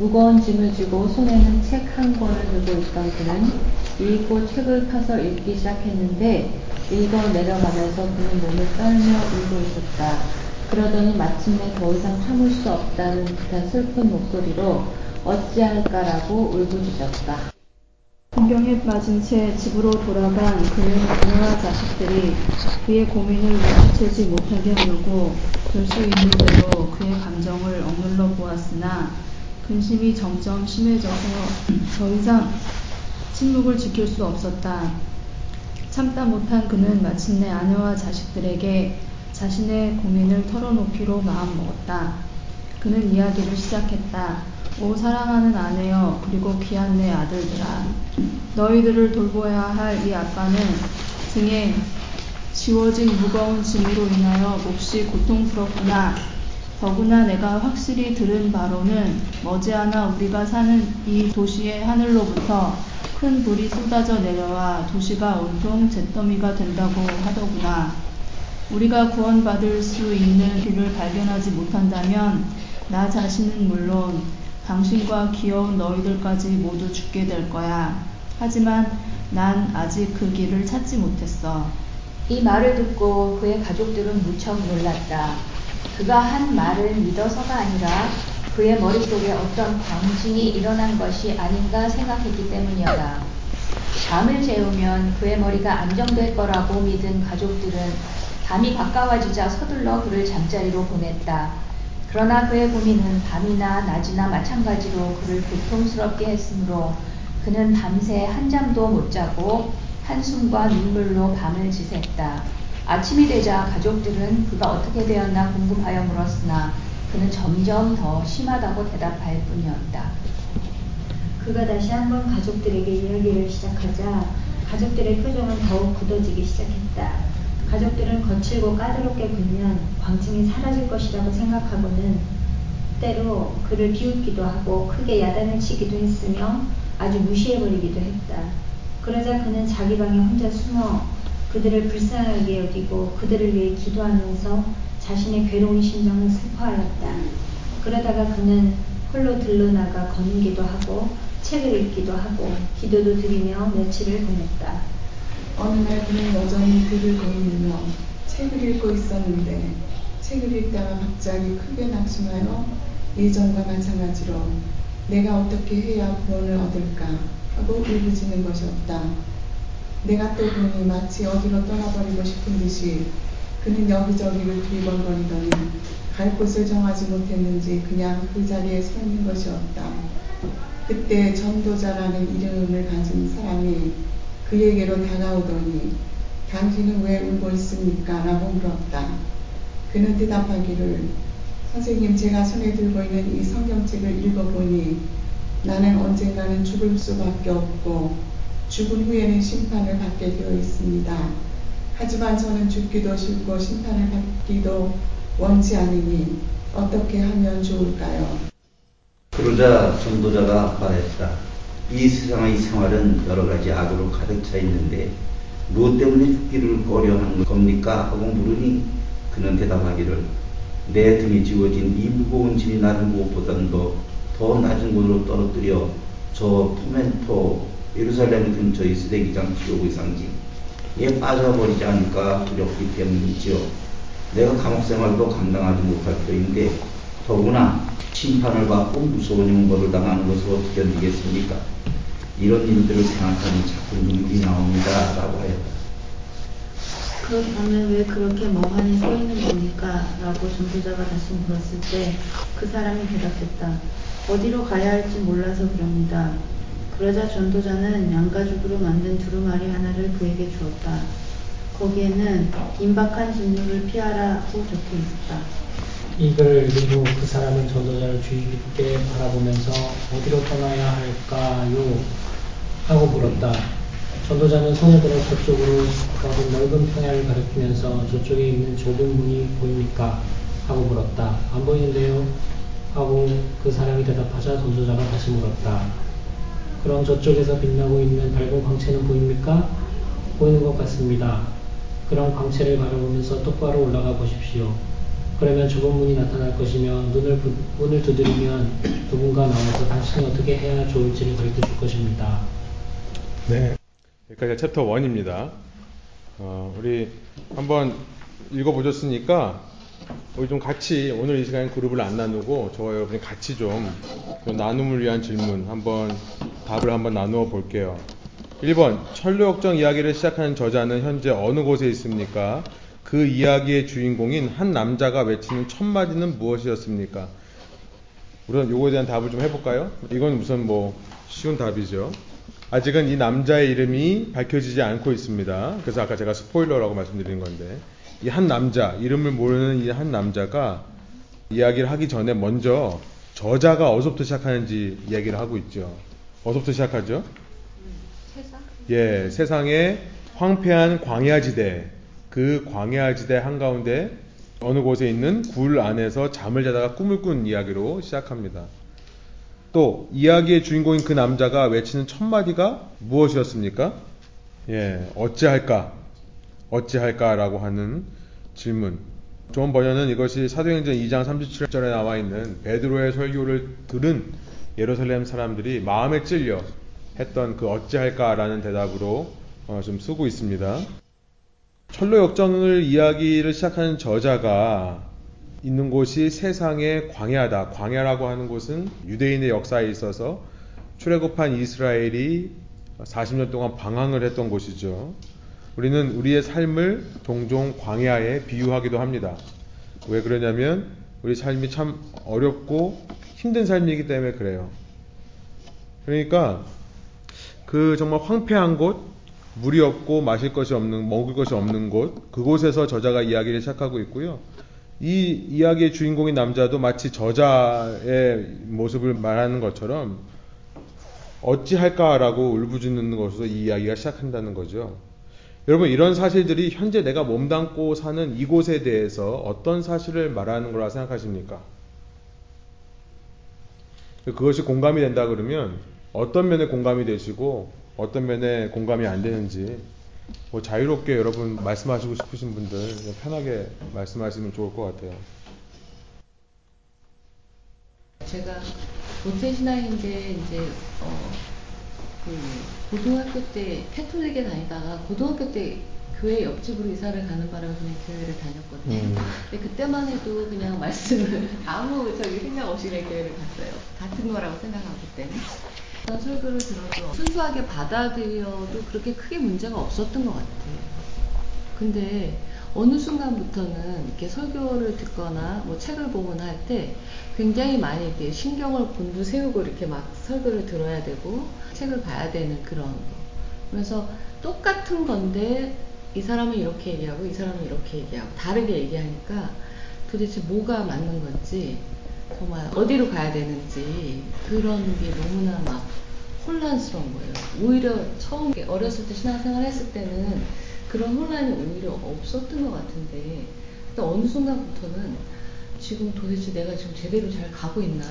무거운 짐을 쥐고 손에는 책 한 권을 들고 있던 그는 읽고 책을 펴서 읽기 시작했는데 읽어 내려가면서 그는 몸을 떨며 울고 있었다. 그러더니 마침내 더 이상 참을 수 없다는 듯한 슬픈 목소리로 어찌할까라고 울부짖었다. 풍경에 빠진 채 집으로 돌아간 그는 부녀와 자식들이 그의 고민을 눈치채지 못하게 하려고 될수 있는 대로 그의 감정을 억눌러 보았으나 근심이 점점 심해져서 더 이상 침묵을 지킬 수 없었다. 참다 못한 그는 마침내 아내와 자식들에게 자신의 고민을 털어놓기로 마음먹었다. 그는 이야기를 시작했다. 오 사랑하는 아내여 그리고 귀한 내 아들들아 너희들을 돌보아야 할 이 아빠는 등에 지워진 무거운 짐으로 인하여 몹시 고통스럽구나. 더구나 내가 확실히 들은 바로는 머지않아 우리가 사는 이 도시의 하늘로부터 큰 불이 쏟아져 내려와 도시가 온통 잿더미가 된다고 하더구나. 우리가 구원받을 수 있는 길을 발견하지 못한다면 나 자신은 물론 당신과 귀여운 너희들까지 모두 죽게 될 거야. 하지만 난 아직 그 길을 찾지 못했어. 이 말을 듣고 그의 가족들은 무척 놀랐다. 그가 한 말을 믿어서가 아니라 그의 머릿속에 어떤 광증이 일어난 것이 아닌가 생각했기 때문이었다. 밤을 재우면 그의 머리가 안정될 거라고 믿은 가족들은 밤이 가까워지자 서둘러 그를 잠자리로 보냈다. 그러나 그의 고민은 밤이나 낮이나 마찬가지로 그를 고통스럽게 했으므로 그는 밤새 한 잠도 못 자고 한숨과 눈물로 밤을 지샜다. 아침이 되자 가족들은 그가 어떻게 되었나 궁금하여 물었으나 그는 점점 더 심하다고 대답할 뿐이었다. 그가 다시 한번 가족들에게 이야기를 시작하자 가족들의 표정은 더욱 굳어지기 시작했다. 가족들은 거칠고 까다롭게 굴면 광증이 사라질 것이라고 생각하고는 때로 그를 비웃기도 하고 크게 야단을 치기도 했으며 아주 무시해버리기도 했다. 그러자 그는 자기 방에 혼자 숨어 그들을 불쌍하게 여기고 그들을 위해 기도하면서 자신의 괴로운 심정을 슬퍼하였다. 그러다가 그는 홀로 들러나가 걷기도 하고 책을 읽기도 하고 기도도 드리며 며칠을 보냈다. 어느 날 그는 여전히 글을 거닐며 책을 읽고 있었는데 책을 읽다가 갑자기 크게 낙심하여 예전과 마찬가지로 내가 어떻게 해야 구원을 얻을까 하고 울부짖는 것이었다. 내가 또 보니 마치 어디로 떠나버리고 싶은 듯이 그는 여기저기를 두리번거리더니 갈 곳을 정하지 못했는지 그냥 그 자리에 서 있는 것이었다. 그때 전도자라는 이름을 가진 사람이 그에게로 다가오더니 당신은 왜 울고 있습니까? 라고 물었다. 그는 대답하기를 선생님 제가 손에 들고 있는 이 성경책을 읽어보니 나는 언젠가는 죽을 수밖에 없고 죽은 후에는 심판을 받게 되어 있습니다. 하지만 저는 죽기도 싫고 심판을 받기도 원치 않으니 어떻게 하면 좋을까요? 그러자 전도자가 말했다. 이 세상의 생활은 여러 가지 악으로 가득 차 있는데 무엇 때문에 죽기를 꺼려하는 겁니까? 하고 물으니 그는 대답하기를 내 등에 지워진 이 무거운 짐이 나를 무엇보다도 더 낮은 곳으로 떨어뜨려 저 토멘토 예루살렘 근처의 쓰레기장 지옥의 상징에 빠져버리지 않을까 두렵기 때문이지요. 내가 감옥 생활도 감당하지 못할 터인데 더구나 심판을 받고 무서운 형벌을 당하는 것을 어떻게 견디겠습니까? 이런 일들을 생각하니 자꾸 눈물이 나옵니다. 라고 하였다. 그렇다면 왜 그렇게 멍하니 서 있는 겁니까? 라고 전도자가 다시 물었을 때 그 사람이 대답했다. 어디로 가야 할지 몰라서 그럽니다. 그러자 전도자는 양가죽으로 만든 두루마리 하나를 그에게 주었다. 거기에는 임박한 진노를 피하라 고 적혀 있었다. 이걸 읽은 후 그 사람은 전도자를 주의 깊게 바라보면서 어디로 떠나야 할까요? 하고 물었다. 전도자는 손을 들어 저쪽으로 거둔 넓은 평야를 가리키면서 저쪽에 있는 좁은 문이 보입니까? 하고 물었다. 안 보이는데요? 하고 그 사람이 대답하자 전도자가 다시 물었다. 그럼 저쪽에서 빛나고 있는 밝은 광채는 보입니까? 보이는 것 같습니다. 그럼 광채를 바라보면서 똑바로 올라가 보십시오. 그러면 좁은 문이 나타날 것이며 눈을 부, 문을 두드리면 누군가 나와서 당신이 어떻게 해야 좋을지를 가르쳐 줄 것입니다. 네. 여기까지 챕터 1입니다. 어, 우리 한번 읽어보셨으니까 우리 좀 같이 오늘 이 시간에 그룹을 안 나누고 저와 여러분이 같이 좀 나눔을 위한 질문 한번 답을 한번 나누어 볼게요. 1번 철로역정 이야기를 시작하는 저자는 현재 어느 곳에 있습니까? 그 이야기의 주인공인 한 남자가 외치는 첫 마디는 무엇이었습니까? 우선 요거에 대한 답을 좀 해볼까요? 이건 우선 뭐 쉬운 답이죠. 아직은 이 남자의 이름이 밝혀지지 않고 있습니다. 그래서 아까 제가 스포일러라고 말씀드린 건데 이 한 남자 이름을 모르는 이 한 남자가 이야기를 하기 전에 먼저 저자가 어디서부터 시작하는지 이야기를 하고 있죠. 어디서부터 시작하죠? 세상? 예, 세상의 황폐한 광야지대 그 광야지대 한가운데 어느 곳에 있는 굴 안에서 잠을 자다가 꿈을 꾼 이야기로 시작합니다. 또 이야기의 주인공인 그 남자가 외치는 첫 마디가 무엇이었습니까? 예, 어찌할까? 어찌할까라고 하는 질문. 좋은 번역은 이것이 사도행전 2장 37절에 나와 있는 베드로의 설교를 들은 예루살렘 사람들이 마음에 찔려 했던 그 어찌할까라는 대답으로 어, 좀 쓰고 있습니다. 철로 역정을 이야기를 시작하는 저자가 있는 곳이 세상의 광야다. 광야라고 하는 곳은 유대인의 역사에 있어서 출애굽한 이스라엘이 40년 동안 방황을 했던 곳이죠. 우리는 우리의 삶을 종종 광야에 비유하기도 합니다. 왜 그러냐면 우리 삶이 참 어렵고 힘든 삶이기 때문에 그래요. 그러니까 그 정말 황폐한 곳, 물이 없고 마실 것이 없는, 먹을 것이 없는 곳, 그곳에서 저자가 이야기를 시작하고 있고요. 이 이야기의 주인공인 남자도 마치 저자의 모습을 말하는 것처럼 어찌할까라고 울부짖는 것으로 이 이야기가 시작한다는 거죠. 여러분, 이런 사실들이 현재 내가 몸담고 사는 이곳에 대해서 어떤 사실을 말하는 거라 생각하십니까? 그것이 공감이 된다 그러면 어떤 면에 공감이 되시고 어떤 면에 공감이 안 되는지 뭐 자유롭게 여러분 말씀하시고 싶으신 분들 편하게 말씀하시면 좋을 것 같아요. 제가 모태 신앙인데 이제 어, 그 고등학교 때 캐톨릭에 다니다가 고등학교 때 교회 옆집으로 이사를 가는 바람에 그냥 교회를 다녔거든요. 음. 근데 그때만 해도 그냥 말씀을 아무 저기 생각 없이 그냥 교회를 갔어요. 같은 거라고 생각하고 그때는. 설교를 들어도 순수하게 받아들여도 그렇게 크게 문제가 없었던 것 같아요. 근데 어느 순간부터는 이렇게 설교를 듣거나 뭐 책을 보거나 할 때 굉장히 많이 이렇게 신경을 곤두세우고 이렇게 막 설교를 들어야 되고 책을 봐야 되는 그런 거. 그래서 똑같은 건데 이 사람은 이렇게 얘기하고 이 사람은 이렇게 얘기하고 다르게 얘기하니까 도대체 뭐가 맞는 건지 정말 어디로 가야 되는지 그런 게 너무나 막 혼란스러운 거예요. 오히려 처음 어렸을 때 신앙생활 했을 때는 그런 혼란이 오히려 없었던 것 같은데 어느 순간부터는 지금 도대체 내가 지금 제대로 잘 가고 있나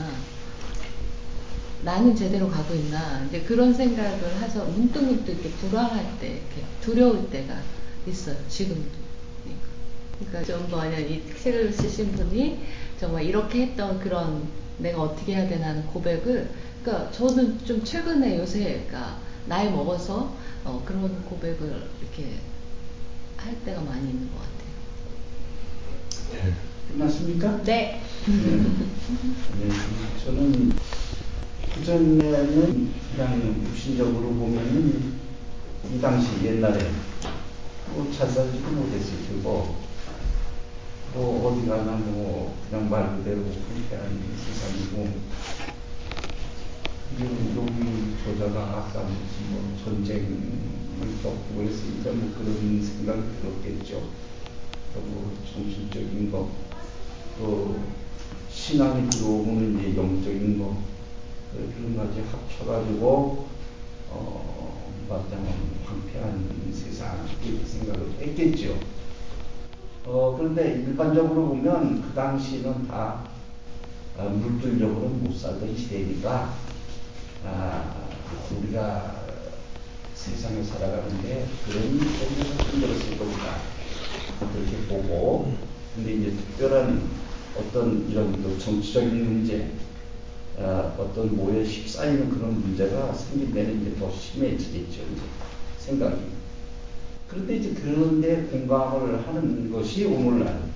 나는 제대로 가고 있나 이제 그런 생각을 해서 문득문득 이렇게 불안할 때 이렇게 두려울 때가 있어요 지금도 그러니까 좀 뭐냐 이 책을 쓰신 분이 정말 이렇게 했던 그런 내가 어떻게 해야 되나 하는 고백을 그러니까 저는 좀 최근에 요새 그러니까 나이 먹어서 어, 그런 고백을 이렇게 할 때가 많이 있는 것 같아요. 네. 끝났습니까? 네. 네. 네. 저는 그전에는 그냥 육신적으로 보면은 이 당시 옛날에 뭐잘 살지도 못했을 테고 뭐 어디 가나 뭐 그냥 말 그대로 불쾌한 세상이고 여기 저자가 아까 무슨 뭐 전쟁을 겪고 했으니까 뭐 그런 생각이 들었겠죠. 뭐 정신적인 거, 또 신앙이 들어오면 이제 영적인 거, 그런 가지 합쳐가지고 어, 말하자면 황폐한 세상 이렇게 생각을 했겠죠. 어, 그런데 일반적으로 보면 그 당시는 다 어, 물질적으로 못 살던 시대니까 아, 우리가 세상에 살아가는데 그런 쪽에서 힘들었을 겁니다. 그렇게 보고 근데 이제 특별한 어떤 이런 또 정치적인 문제 어, 어떤 모에 휩싸이는 그런 문제가 데는 이제 더 심해지겠죠. 이제 생각이. 그런데 이제 그런데 공감을 하는 것이 오늘날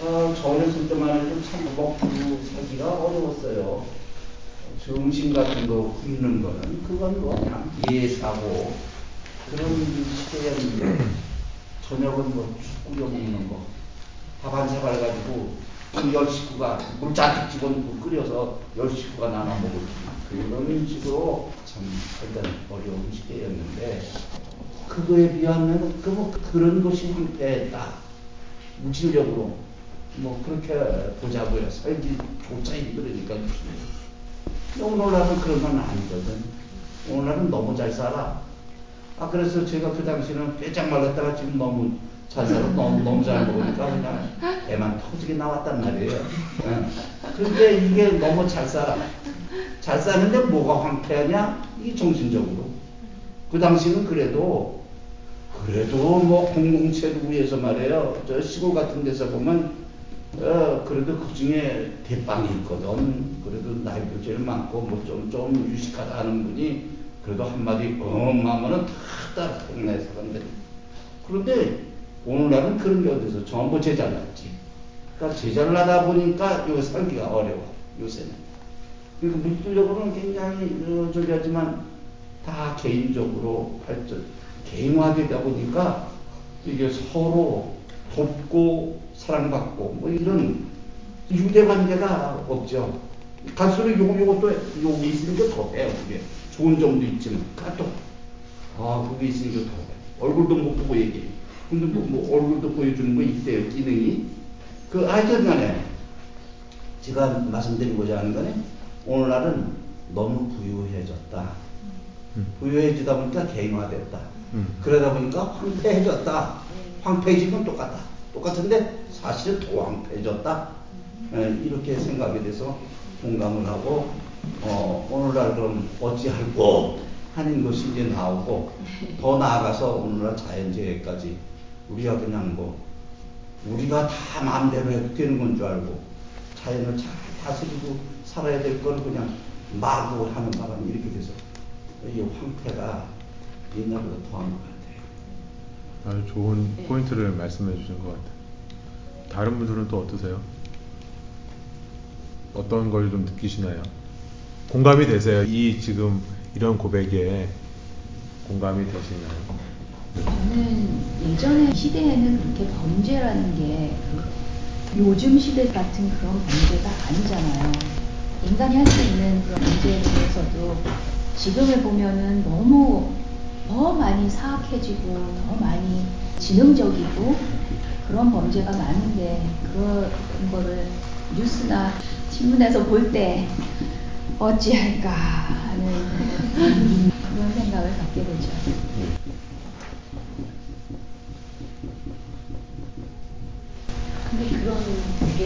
어, 저 어렸을 때만 해도 참 먹고 살기가 어려웠어요. 정신 같은 거 굽는 거는 그건 뭐 그냥 예사고 그런 시대였는데 저녁은 뭐죽 끓여 먹는 거 밥한 사발 가지고 열 식구가 물 잔뜩 집어넣고 끓여서 열 식구가 나눠 먹을 그런 식으로 참 살던 어려운 시대였는데 그거에 비하면 그 뭐 그런 것이 때딱 무질적으로 뭐 그렇게 보자고요 살기 조차 힘들으니까 오늘날은 그런 건 아니거든. 오늘날은 너무 잘 살아. 아, 그래서 제가 그 당시는 빼짝 말랐다가 지금 너무 잘 살아. 너무, 너무 잘 먹으니까 그냥 애만 터지게 나왔단 말이에요. 네. 근데 이게 너무 잘 살아. 잘 사는데 뭐가 황폐하냐? 이게 정신적으로. 그 당시는 그래도, 그래도 뭐 공동체를 위해서 말이에요. 저 시골 같은 데서 보면 어, 그래도 그 중에 대빵이 있거든. 그래도 나이도 제일 많고, 뭐 좀, 좀 유식하다 하는 분이 그래도 한마디 엄하면은 다 동네 사람들이. 그런데 오늘날은 그런 게 어디서 전부 제잘났지. 그러니까 제잘나다 보니까 요 살기가 어려워, 요새는. 그러니까 물질적으로는 굉장히 어, 저기 하지만 다 개인적으로 발전, 개인화되다 보니까 이게 서로 돕고 사랑받고 뭐 이런 유대 관계가 없죠. 갈수록 요거 요것도 여기 있으니까 더 빼요. 그게 좋은 점도 있지만 까또 아 그게 있으니까 더 빼. 얼굴도 못 보고 얘기해. 근데 뭐, 뭐 얼굴도 보여주는 거 있대요 기능이. 그 하여튼 간에 제가 말씀드리고자 하는 거는 오늘날은 너무 부유해졌다. 부유해지다 보니까 개인화됐다. 음. 그러다 보니까 황폐해졌다. 황폐해지면 똑같다. 똑같은데 사실은 더 황폐해졌다. 예, 이렇게 생각이 돼서 공감을 하고 어, 오늘날 그럼 어찌할꼬 하는 것이 이제 나오고 더 나아가서 오늘날 자연재해까지 우리가 그냥 뭐 우리가 다 마음대로 해도 되는 건 줄 알고 자연을 잘 다스리고 살아야 될걸 그냥 마구 하는 바람에 이렇게 돼서 이 황폐가 옛날보다 더한 것 같아요. 아주 좋은 포인트를 말씀해 주신 것 같아요. 다른 분들은 또 어떠세요? 어떤 걸 좀 느끼시나요? 공감이 되세요? 이 지금 이런 고백에 공감이 되시나요? 저는 예전의 시대에는 그렇게 범죄라는 게그 요즘 시대 같은 그런 범죄가 아니잖아요. 인간이 할 수 있는 그런 범죄에 대해서도 지금을 보면은 너무 더 많이 사악해지고 더 많이 지능적이고 그런 범죄가 많은데 그런 거를 뉴스나 신문에서 볼 때 어찌할까 하는 그런 생각을 갖게 되죠.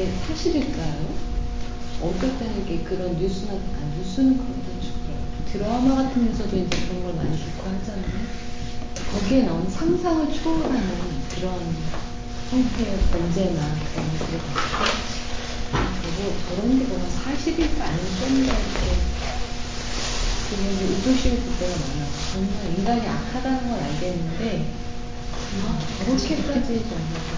게 사실일까요? 이게 그런 뉴스나 아, 뉴스는 그렇다 치고 드라마 같은 데서도 이제 그런 걸 많이 비판하잖아요. 거기에 나오는 상상을 초월하는 그런 형태의 범죄나 그런 것들을 때 그리고 저런 게 뭔가 사실일까 좀더 이렇게 이제 의도식일 때가 많아요. 정말 인간이 악하다는 걸 알겠는데 아, 저렇게까지 정말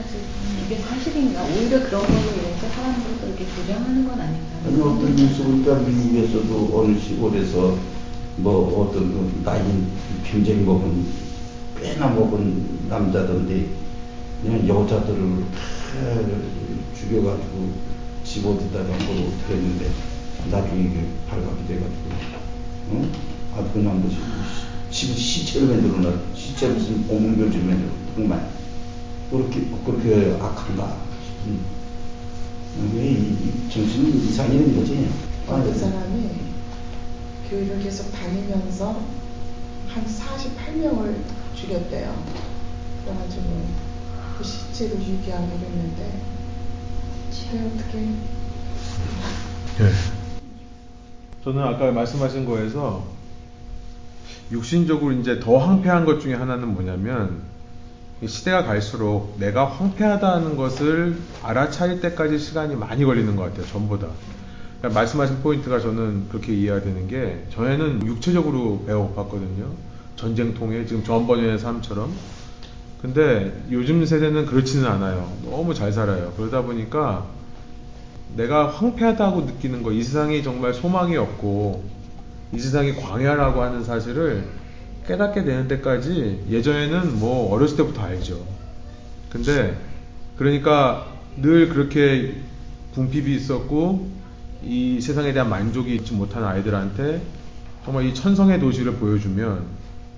저렇게까지 이게 사실인가? 오히려 그런 걸로 인해서 사람들이 또 이렇게 조장하는 건 아닌가? 아니 어떤 뉴스 보니까 미국에서도 어느 시골에서 뭐 어떤 그 나이 굉장히 먹은 꽤나 먹은 남자던데 그냥 여자들을 다 죽여가지고 집 어디다가 뭘 어떻게 했는데 나중에 이게 발각이 돼가지고 어? 아주 그냥 뭐집 시체를 만들어놔 시체 무슨 오문교지를 만들어 정말 그렇게 그렇게 악한가 싶은 왜 이, 이 정신이 이상이 있는 거지? 어떤 사람이 교회를 계속 다니면서 한 48명을 죽였대요. 그래가지고 그 시체를 유기하기로 했는데 쟤 어떻게 네. 저는 아까 말씀하신 거에서 육신적으로 이제 더 황폐한 것 중에 하나는 뭐냐면 이 시대가 갈수록 내가 황폐하다는 것을 알아차릴 때까지 시간이 많이 걸리는 것 같아요. 전보다. 그러니까 말씀하신 포인트가 저는 그렇게 이해가 되는 게 전에는 육체적으로 배가 고팠거든요. 전쟁통에 지금 전번의 삶처럼. 근데 요즘 세대는 그렇지는 않아요. 너무 잘 살아요. 그러다 보니까 내가 황폐하다고 느끼는 거, 이 세상이 정말 소망이 없고 이 세상이 광야라고 하는 사실을 깨닫게 되는 때까지 예전에는 뭐 어렸을 때부터 알죠. 근데 그러니까 늘 그렇게 궁핍이 있었고 이 세상에 대한 만족이 있지 못한 아이들한테 정말 이 천성의 도시를 보여주면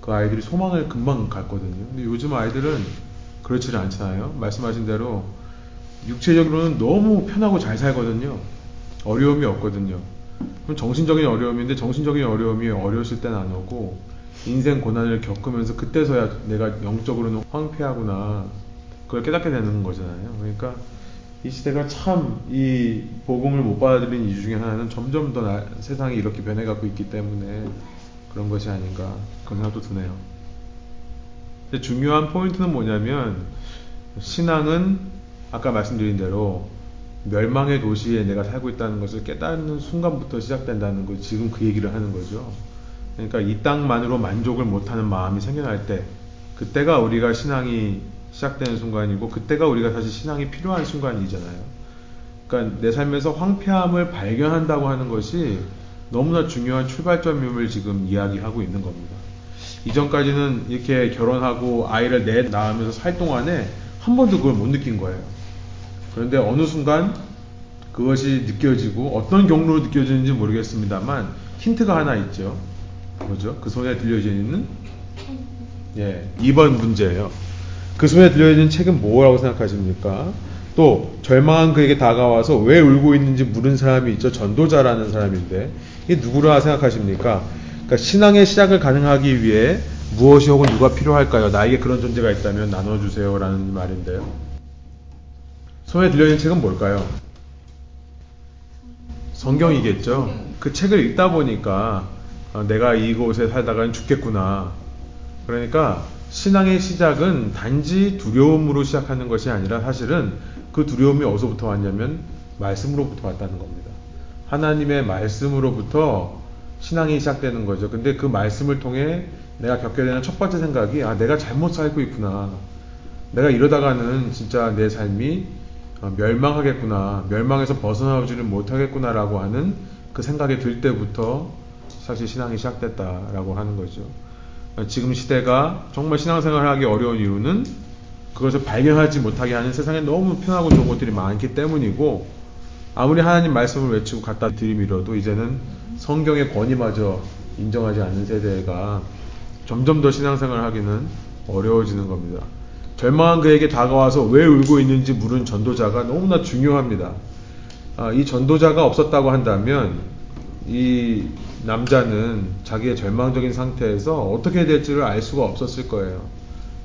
그 아이들이 소망을 금방 갖거든요. 근데 요즘 아이들은 그렇지는 않잖아요. 말씀하신 대로 육체적으로는 너무 편하고 잘 살거든요. 어려움이 없거든요. 그럼 정신적인 어려움인데 정신적인 어려움이 어렸을 때는 안 오고 인생 고난을 겪으면서 그때서야 내가 영적으로는 황폐하구나 그걸 깨닫게 되는 거잖아요. 그러니까 이 시대가 참 이 복음을 못 받아들이는 이유 중에 하나는 점점 더 나, 세상이 이렇게 변해가고 있기 때문에 그런 것이 아닌가 그런 생각도 드네요. 근데 중요한 포인트는 뭐냐면 신앙은 아까 말씀드린 대로 멸망의 도시에 내가 살고 있다는 것을 깨닫는 순간부터 시작된다는 거 지금 그 얘기를 하는 거죠. 그러니까 이 땅만으로 만족을 못하는 마음이 생겨날 때 그때가 우리가 신앙이 시작되는 순간이고 그때가 우리가 사실 신앙이 필요한 순간이잖아요. 그러니까 내 삶에서 황폐함을 발견한다고 하는 것이 너무나 중요한 출발점임을 지금 이야기하고 있는 겁니다. 이전까지는 이렇게 결혼하고 아이를 내 낳으면서 살 동안에 한 번도 그걸 못 느낀 거예요. 그런데 어느 순간 그것이 느껴지고 어떤 경로로 느껴지는지 모르겠습니다만 힌트가 하나 있죠. 뭐죠? 그 손에 들려지는 예, 2번 문제예요. 그 손에 들려지는 책은 뭐라고 생각하십니까? 또 절망한 그에게 다가와서 왜 울고 있는지 물은 사람이 있죠. 전도자라는 사람인데 이게 누구라 생각하십니까? 그러니까 신앙의 시작을 가능하기 위해 무엇이 혹은 누가 필요할까요? 나에게 그런 존재가 있다면 나눠주세요라는 말인데요. 손에 들려있는 책은 뭘까요? 성경이겠죠. 그 책을 읽다 보니까 어, 내가 이곳에 살다가는 죽겠구나. 그러니까 신앙의 시작은 단지 두려움으로 시작하는 것이 아니라 사실은 그 두려움이 어디서부터 왔냐면 말씀으로부터 왔다는 겁니다. 하나님의 말씀으로부터 신앙이 시작되는 거죠. 근데 그 말씀을 통해 내가 겪게 되는 첫 번째 생각이 아 내가 잘못 살고 있구나. 내가 이러다가는 진짜 내 삶이 어, 멸망하겠구나. 멸망에서 벗어나오지는 못하겠구나라고 하는 그 생각이 들 때부터 사실 신앙이 시작됐다라고 하는 거죠. 지금 시대가 정말 신앙생활을 하기 어려운 이유는 그것을 발견하지 못하게 하는 세상에 너무 편하고 좋은 것들이 많기 때문이고 아무리 하나님 말씀을 외치고 갖다 들이밀어도 이제는 성경의 권위마저 인정하지 않는 세대가 점점 더 신앙생활을 하기는 어려워지는 겁니다. 절망한 그에게 다가와서 왜 울고 있는지 물은 전도자가 너무나 중요합니다. 아, 이 전도자가 없었다고 한다면 이 남자는 자기의 절망적인 상태에서 어떻게 될지를 알 수가 없었을 거예요.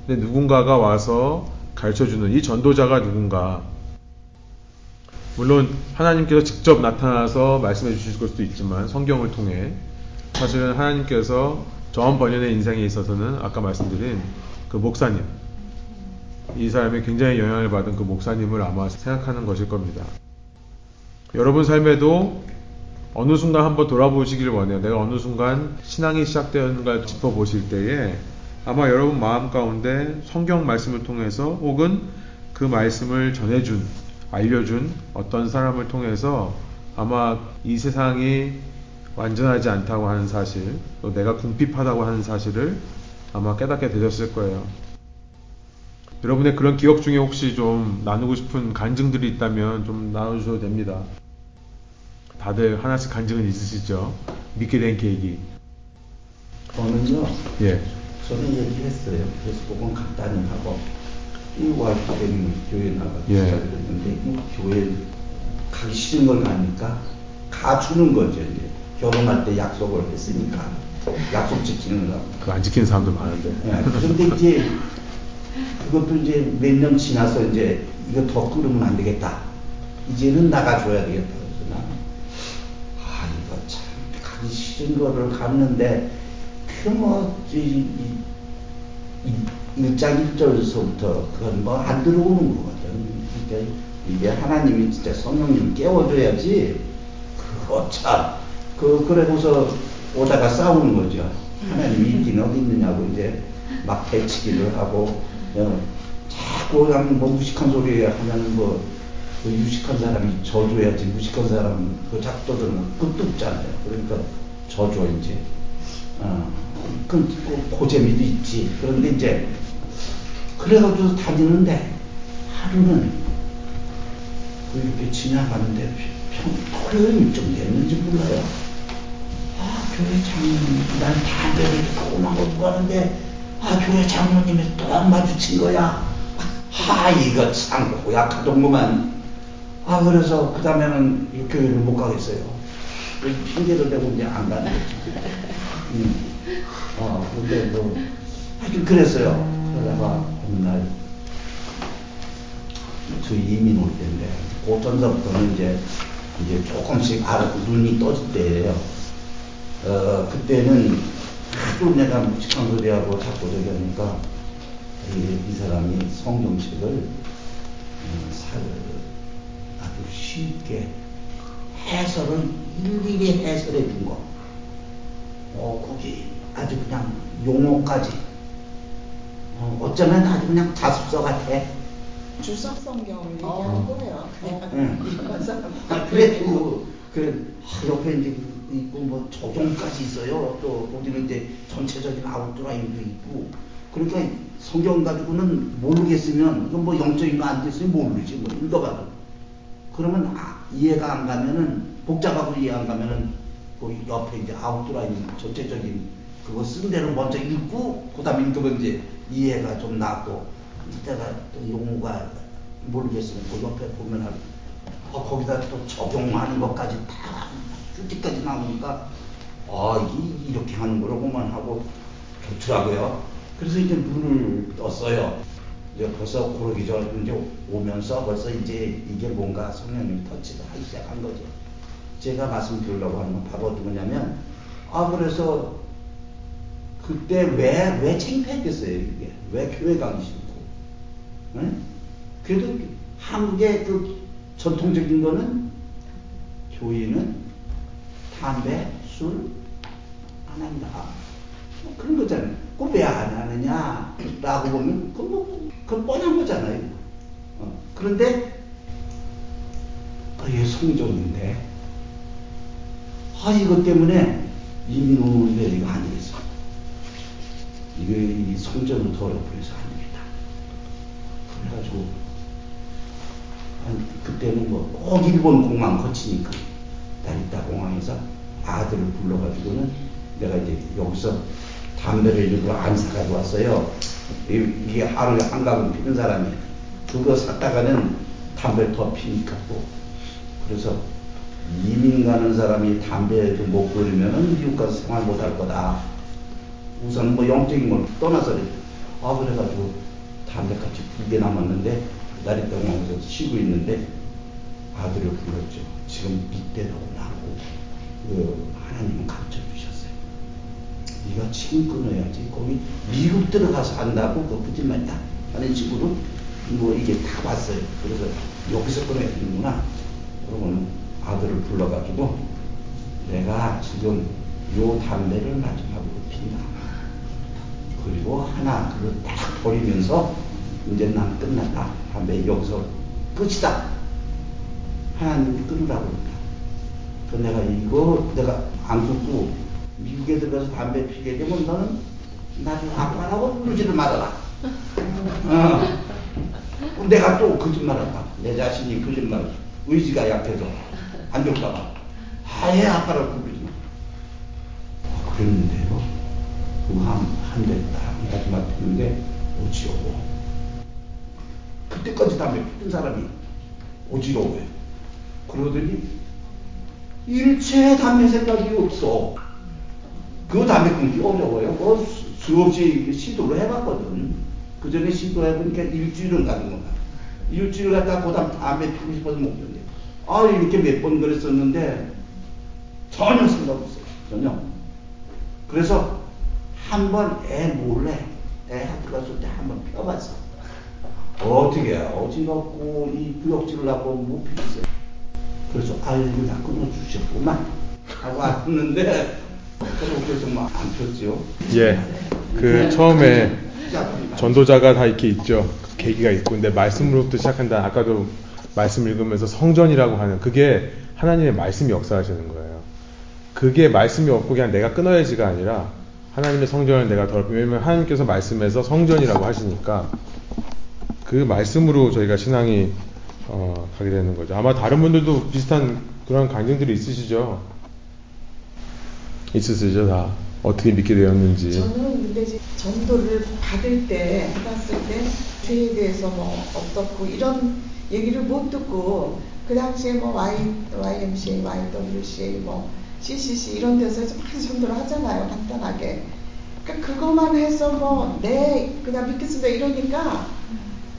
근데 누군가가 와서 가르쳐 주는 이 전도자가 누군가. 물론 하나님께서 직접 나타나서 말씀해 주실 수도 있지만 성경을 통해 사실은 하나님께서 저한 번연의 인생에 있어서는 아까 말씀드린 그 목사님 이 사람이 굉장히 영향을 받은 그 목사님을 아마 생각하는 것일 겁니다. 여러분 삶에도 어느 순간 한번 돌아보시기를 원해요. 내가 어느 순간 신앙이 시작되는가를 짚어보실 때에 아마 여러분 마음 가운데 성경 말씀을 통해서 혹은 그 말씀을 전해준, 알려준 어떤 사람을 통해서 아마 이 세상이 완전하지 않다고 하는 사실, 또 내가 궁핍하다고 하는 사실을 아마 깨닫게 되셨을 거예요. 여러분의 그런 기억 중에 혹시 좀 나누고 싶은 간증들이 있다면 좀 나눠주셔도 됩니다. 다들 하나씩 간증은 있으시죠? 믿게 된 계기. 저는요, 예. 저는 얘기했어요. 그래서 그건 간단히 하고, 이 와이프 때문에 교회 나가기 예. 시작했는데, 이 교회 가기 싫은 걸 가니까 가주는 거죠, 이제. 결혼할 때 약속을 했으니까. 약속 지키는 거. 그안 지키는 사람도 많은데. 예, 그런데 이제 그것도 이제 몇 년 지나서 이제 이거 더 끓으면 안 되겠다. 이제는 나가줘야 되겠다. 그래서 나는 싫은 거를 갔는데 그뭐 일장 일절서부터 그건 뭐 안 들어오는 거거든. 그러니까 이게 하나님이 진짜 성령님 깨워줘야지 그거 참 그, 그러고서 오다가 싸우는 거죠. 하나님이 있긴 어디 있느냐고 이제 막 배치기를 하고, 어, 자꾸 그냥 뭐 무식한 소리 하면 뭐, 그 유식한 사람이 져줘야지, 무식한 사람은 그 작도들은 끝도 없잖아요. 그러니까 져줘, 이제. 어, 그, 그, 그 재미도 있지. 그런데 이제, 그래가지고 다니는데, 하루는, 그 이렇게 지나가는데, 평, 토요일 좀 됐는지 몰라요. 아, 교회 장로님, 난 담배를 꼬나고 가는데, 아, 교회 장로님이 또 마주친 거야. 아, 이거 참 고약하던구만. 아, 그래서 그 다음에는 이 교회를 못 가겠어요. 그 핑계를 대고 이제 안 가는 거지. 음. 어, 근데 뭐, 하여튼 그랬어요. 그러다가 어느 날, 저희 이민 올 때인데, 그 전서부터는 이제, 이제 조금씩 알아, 눈이 떠질 때예요. 어, 그때는 하도 내가 무식한 소리하고 자꾸 저기 하니까 이, 이 사람이 성경책을 살 아주 쉽게 해설을 일일이 해설해 준 거. 어, 거기 아주 그냥 용어까지. 어, 어쩌면 아주 그냥 자습서 같아. 주석 어. 거예요. 그냥 응. 일반 사람. 아, 그래도 그 아, 옆에 이제 그 있고 뭐 적용까지 있어요. 또 거기는 이제 전체적인 아웃라인도 있고. 그러니까 성경 가지고는 모르겠으면 이건 뭐 영적인 거 안 됐으면 모르지 뭐 읽어봐도. 그러면 아, 이해가 안 가면은 복잡하고 이해 안 가면은 그 옆에 이제 아웃라인 전체적인 그거 쓴 대로 먼저 읽고 그다음 읽으면 이제 이해가 좀 나고 이때가 또 용어가 모르겠으면 그 옆에 보면 은 어, 거기다 또 적용하는 것까지 다 뚜지까지 나오니까 아 이, 이렇게 하는 거로고만 하고 좋더라고요. 그래서 이제 눈을 떴어요. 이제 벌써 그러기 전 이제 오면서 벌써 이제 이게 뭔가 성령님 터치를 하기 시작한 거죠. 제가 말씀드리려고 하는 건 바로 거냐면 아 그래서 그때 왜왜 창피했겠어요 이게 왜 교회 가기 싫고 응? 그래도 한국의 그 전통적인 거는 교회는 담배, 술 안 한다. 뭐 그런 거잖아요. 그거 왜안 하느냐? 라고 보면, 그건 뭐, 그건 뻔한 거잖아요. 어, 그런데, 아, 얘 성전인데, 아, 이것 때문에 오는데 이거 안 되겠어. 이게 이 성전을 더럽혀서 안 되겠다. 그래가지고, 한, 그때는 뭐 꼭 일본 공항 거치니까, 나리타 공항에서 아들을 불러가지고는 내가 이제 여기서 담배를 일부러 안 사가지고 왔어요. 이게 하루에 한 가방 피는 사람이 그거 샀다가는 담배를 더 피니까 또 그래서 이민 가는 사람이 담배도 못 버리면은 미국 가서 생활 못 할 거다. 우선 뭐 영적인 걸 떠나서 아 그래가지고 담배같이 두개 남았는데 나리타 공항에서 쉬고 있는데 아들을 불렀죠. 지금 이때도 나고 그 하나님은 주셨어요. 네가 지금 끊어야지. 거기 미국 들어가서 한다고 그 거짓말이다 하는 식으로 뭐 이게 다 왔어요. 그래서 여기서 끊어야 되는구나. 그러면 아들을 불러가지고 내가 지금 요 담배를 마지막으로 핀다. 그리고 하나 그걸 딱 버리면서 이제 난 끝났다. 담배 여기서 끝이다. 하나님이 끊으라고 그러니까. 그 내가 이거 내가 안 끊고 미국에 들어가서 담배 피게 되면 너는 나중에 아빠라고 부르지를 말아라. 어. 내가 또 거짓말한다. 내 자신이 거짓말, 의지가 약해서 안 될까봐. 아예 아빠라고 부르지 마. 아, 그랬는데요. 그거 한, 한대 딱 마지막 피는데 어지러워. 그때까지 담배 피던 사람이 어지러워요. 그러더니 일체 담배 생각이 없어. 그 담배 끊기 어려워요. 뭐 수- 수없이 시도를 해봤거든. 그 전에 시도해보니까 일주일은 가는 거야. 일주일 갔다가 그 다음 담배 피고 싶어서 못 견뎌. 아, 이렇게 몇 번 그랬었는데 전혀 생각 없어요. 전혀. 그래서 한 번 애 몰래 애 학교 갔을 때 한 번 펴봤어. 어떻게 어지럽고 이 구역질을 하고 못 피겠어요. 그래서 아유 그냥 끊어주셨구만 하고 왔는데 그렇게 정말 안 폈죠. 예. 그 처음에 전도자가 다 이렇게 있죠. 그 계기가 있고, 근데 말씀으로부터 시작한다. 아까도 말씀 읽으면서 성전이라고 하는 그게 하나님의 말씀이 역사하시는 거예요. 그게 말씀이 없고 그냥 내가 끊어야지가 아니라 하나님의 성전을 내가 더럽히면 왜냐면 하나님께서 말씀에서 성전이라고 하시니까 그 말씀으로 저희가 신앙이 어, 가게 되는 거죠. 아마 다른 분들도 비슷한 그런 간증들이 있으시죠? 있으시죠, 다. 어떻게 믿게 되었는지. 저는 근데 전도를 받을 때, 받았을 때 죄에 대해서 뭐 어떻고 이런 얘기를 못 듣고 그 당시에 뭐 Y, YMCA, YWCA, 뭐 CCC 이런 데서 좀 많이 전도를 하잖아요, 간단하게. 그러니까 그것만 해서 뭐내 그냥 믿겠습니다 이러니까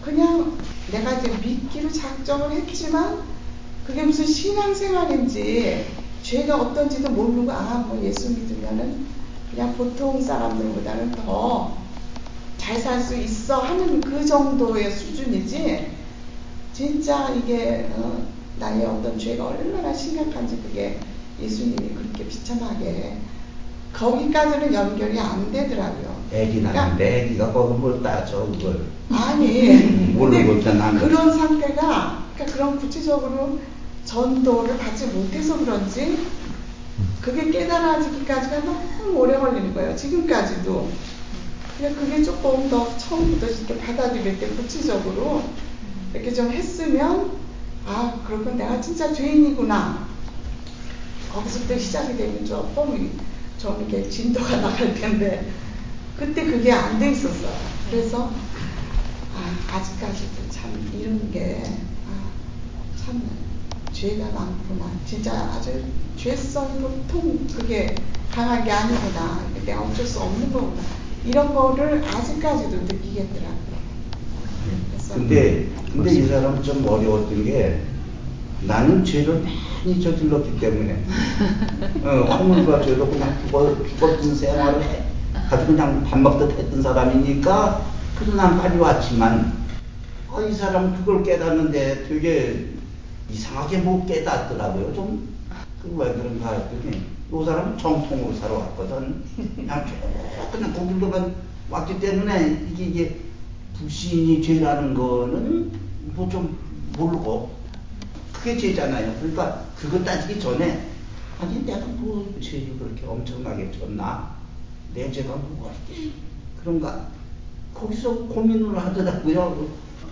그냥 내가 이제 믿기로 작정을 했지만 그게 무슨 신앙생활인지 죄가 어떤지도 모르고 아 뭐 예수 믿으면은 그냥 보통 사람들보다는 더 잘 살 수 있어 하는 그 정도의 수준이지? 진짜 이게 어, 나의 어떤 죄가 얼마나 심각한지 그게 예수님이 그렇게 비참하게 거기까지는 연결이 안 되더라고요. 애기 그러니까 낳는데 애기가 거기 뭘 따져 그걸? 아니 모르고 있다 나는. 그런 상태가 그러니까 그런 구체적으로 전도를 받지 못해서 그런지 그게 깨달아지기까지가 너무 오래 걸리는 거예요. 지금까지도. 그러니까 그게 조금 더 처음부터 이렇게 받아들일 때 구체적으로 이렇게 좀 했으면 아 그렇군 내가 진짜 죄인이구나. 거기서부터 시작이 되면 조금 좀 이렇게 진도가 나갈 텐데 그때 그게 안 돼 있었어요. 그래서 아, 아직까지도 참 이런 게 아, 참 죄가 많구나. 진짜 아주 죄성이 보통 그게 강한 게 아니구나. 내가 어쩔 수 없는 거구나. 이런 거를 아직까지도 느끼겠더라고요. 근데 근데 이 사람은 좀 어려웠던 게 나는 죄를 많이 저질렀기 때문에 어, 허물과 죄로 그냥 죽어, 죽었던 생활을 해, 아주 그냥 밥 먹듯 했던 사람이니까 그래도 난 빨리 왔지만 아, 이 사람은 그걸 깨닫는데 되게 이상하게 못 깨닫더라고요. 좀, 그 왜 그런가 했더니, 이 사람은 정통으로 살아왔거든. 그냥 쭉 그냥 그 길로만 왔기 때문에 이게, 이게 불신이 죄라는 거는 뭐 좀 모르고, 그게 죄잖아요. 그러니까 그거 따지기 전에, 아니, 내가 뭐 죄를 그렇게 엄청나게 졌나? 내 죄가 뭐가 그런가? 거기서 고민을 하더라고요.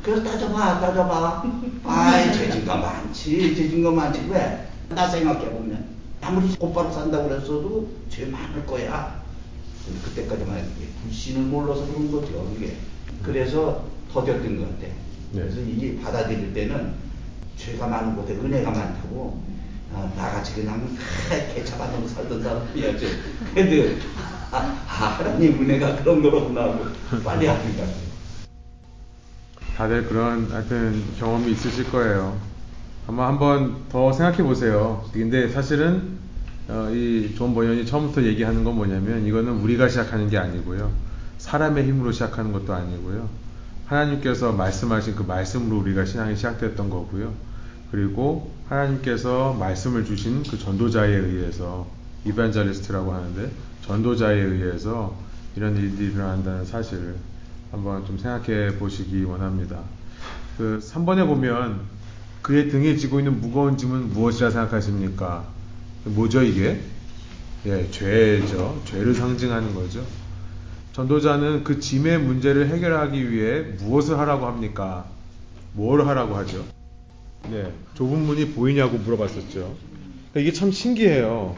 그래서 따져봐, 따져봐. 아이, 죄진 거 많지, 죄진 거 많지. 왜? 나 생각해보면. 아무리 곧바로 산다고 그랬어도 죄 많을 거야. 그때까지만 해도 불신을 몰라서 그런 거죠, 이게. 그래서 더뎠던 것 같아. 그래서 이게 받아들일 때는 죄가 많은 곳에 은혜가 많다고, 어, 나같이 그냥 잡아놓고 살던 사람이야지. 그래도, 아, 아, 하나님 은혜가 그런 거로구나 하고 빨리 같아요. 다들 그런 하여튼 경험이 있으실 거예요. 아마 한번 더 생각해 보세요. 근데 사실은 어, 이존 번연이 처음부터 얘기하는 건 뭐냐면 이거는 우리가 시작하는 게 아니고요. 사람의 힘으로 시작하는 것도 아니고요. 하나님께서 말씀하신 그 말씀으로 우리가 신앙이 시작됐던 거고요. 그리고 하나님께서 말씀을 주신 그 전도자에 의해서 이반자리스트라고 하는데 전도자에 의해서 이런 일들이 일어난다는 사실을 한번 좀 생각해 보시기 원합니다. 그 3번에 보면 그의 등에 지고 있는 무거운 짐은 무엇이라 생각하십니까? 뭐죠 이게? 예, 죄죠. 죄를 상징하는 거죠. 전도자는 그 짐의 문제를 해결하기 위해 무엇을 하라고 합니까? 뭘 하라고 하죠? 네, 좁은 문이 보이냐고 물어봤었죠. 그러니까 이게 참 신기해요.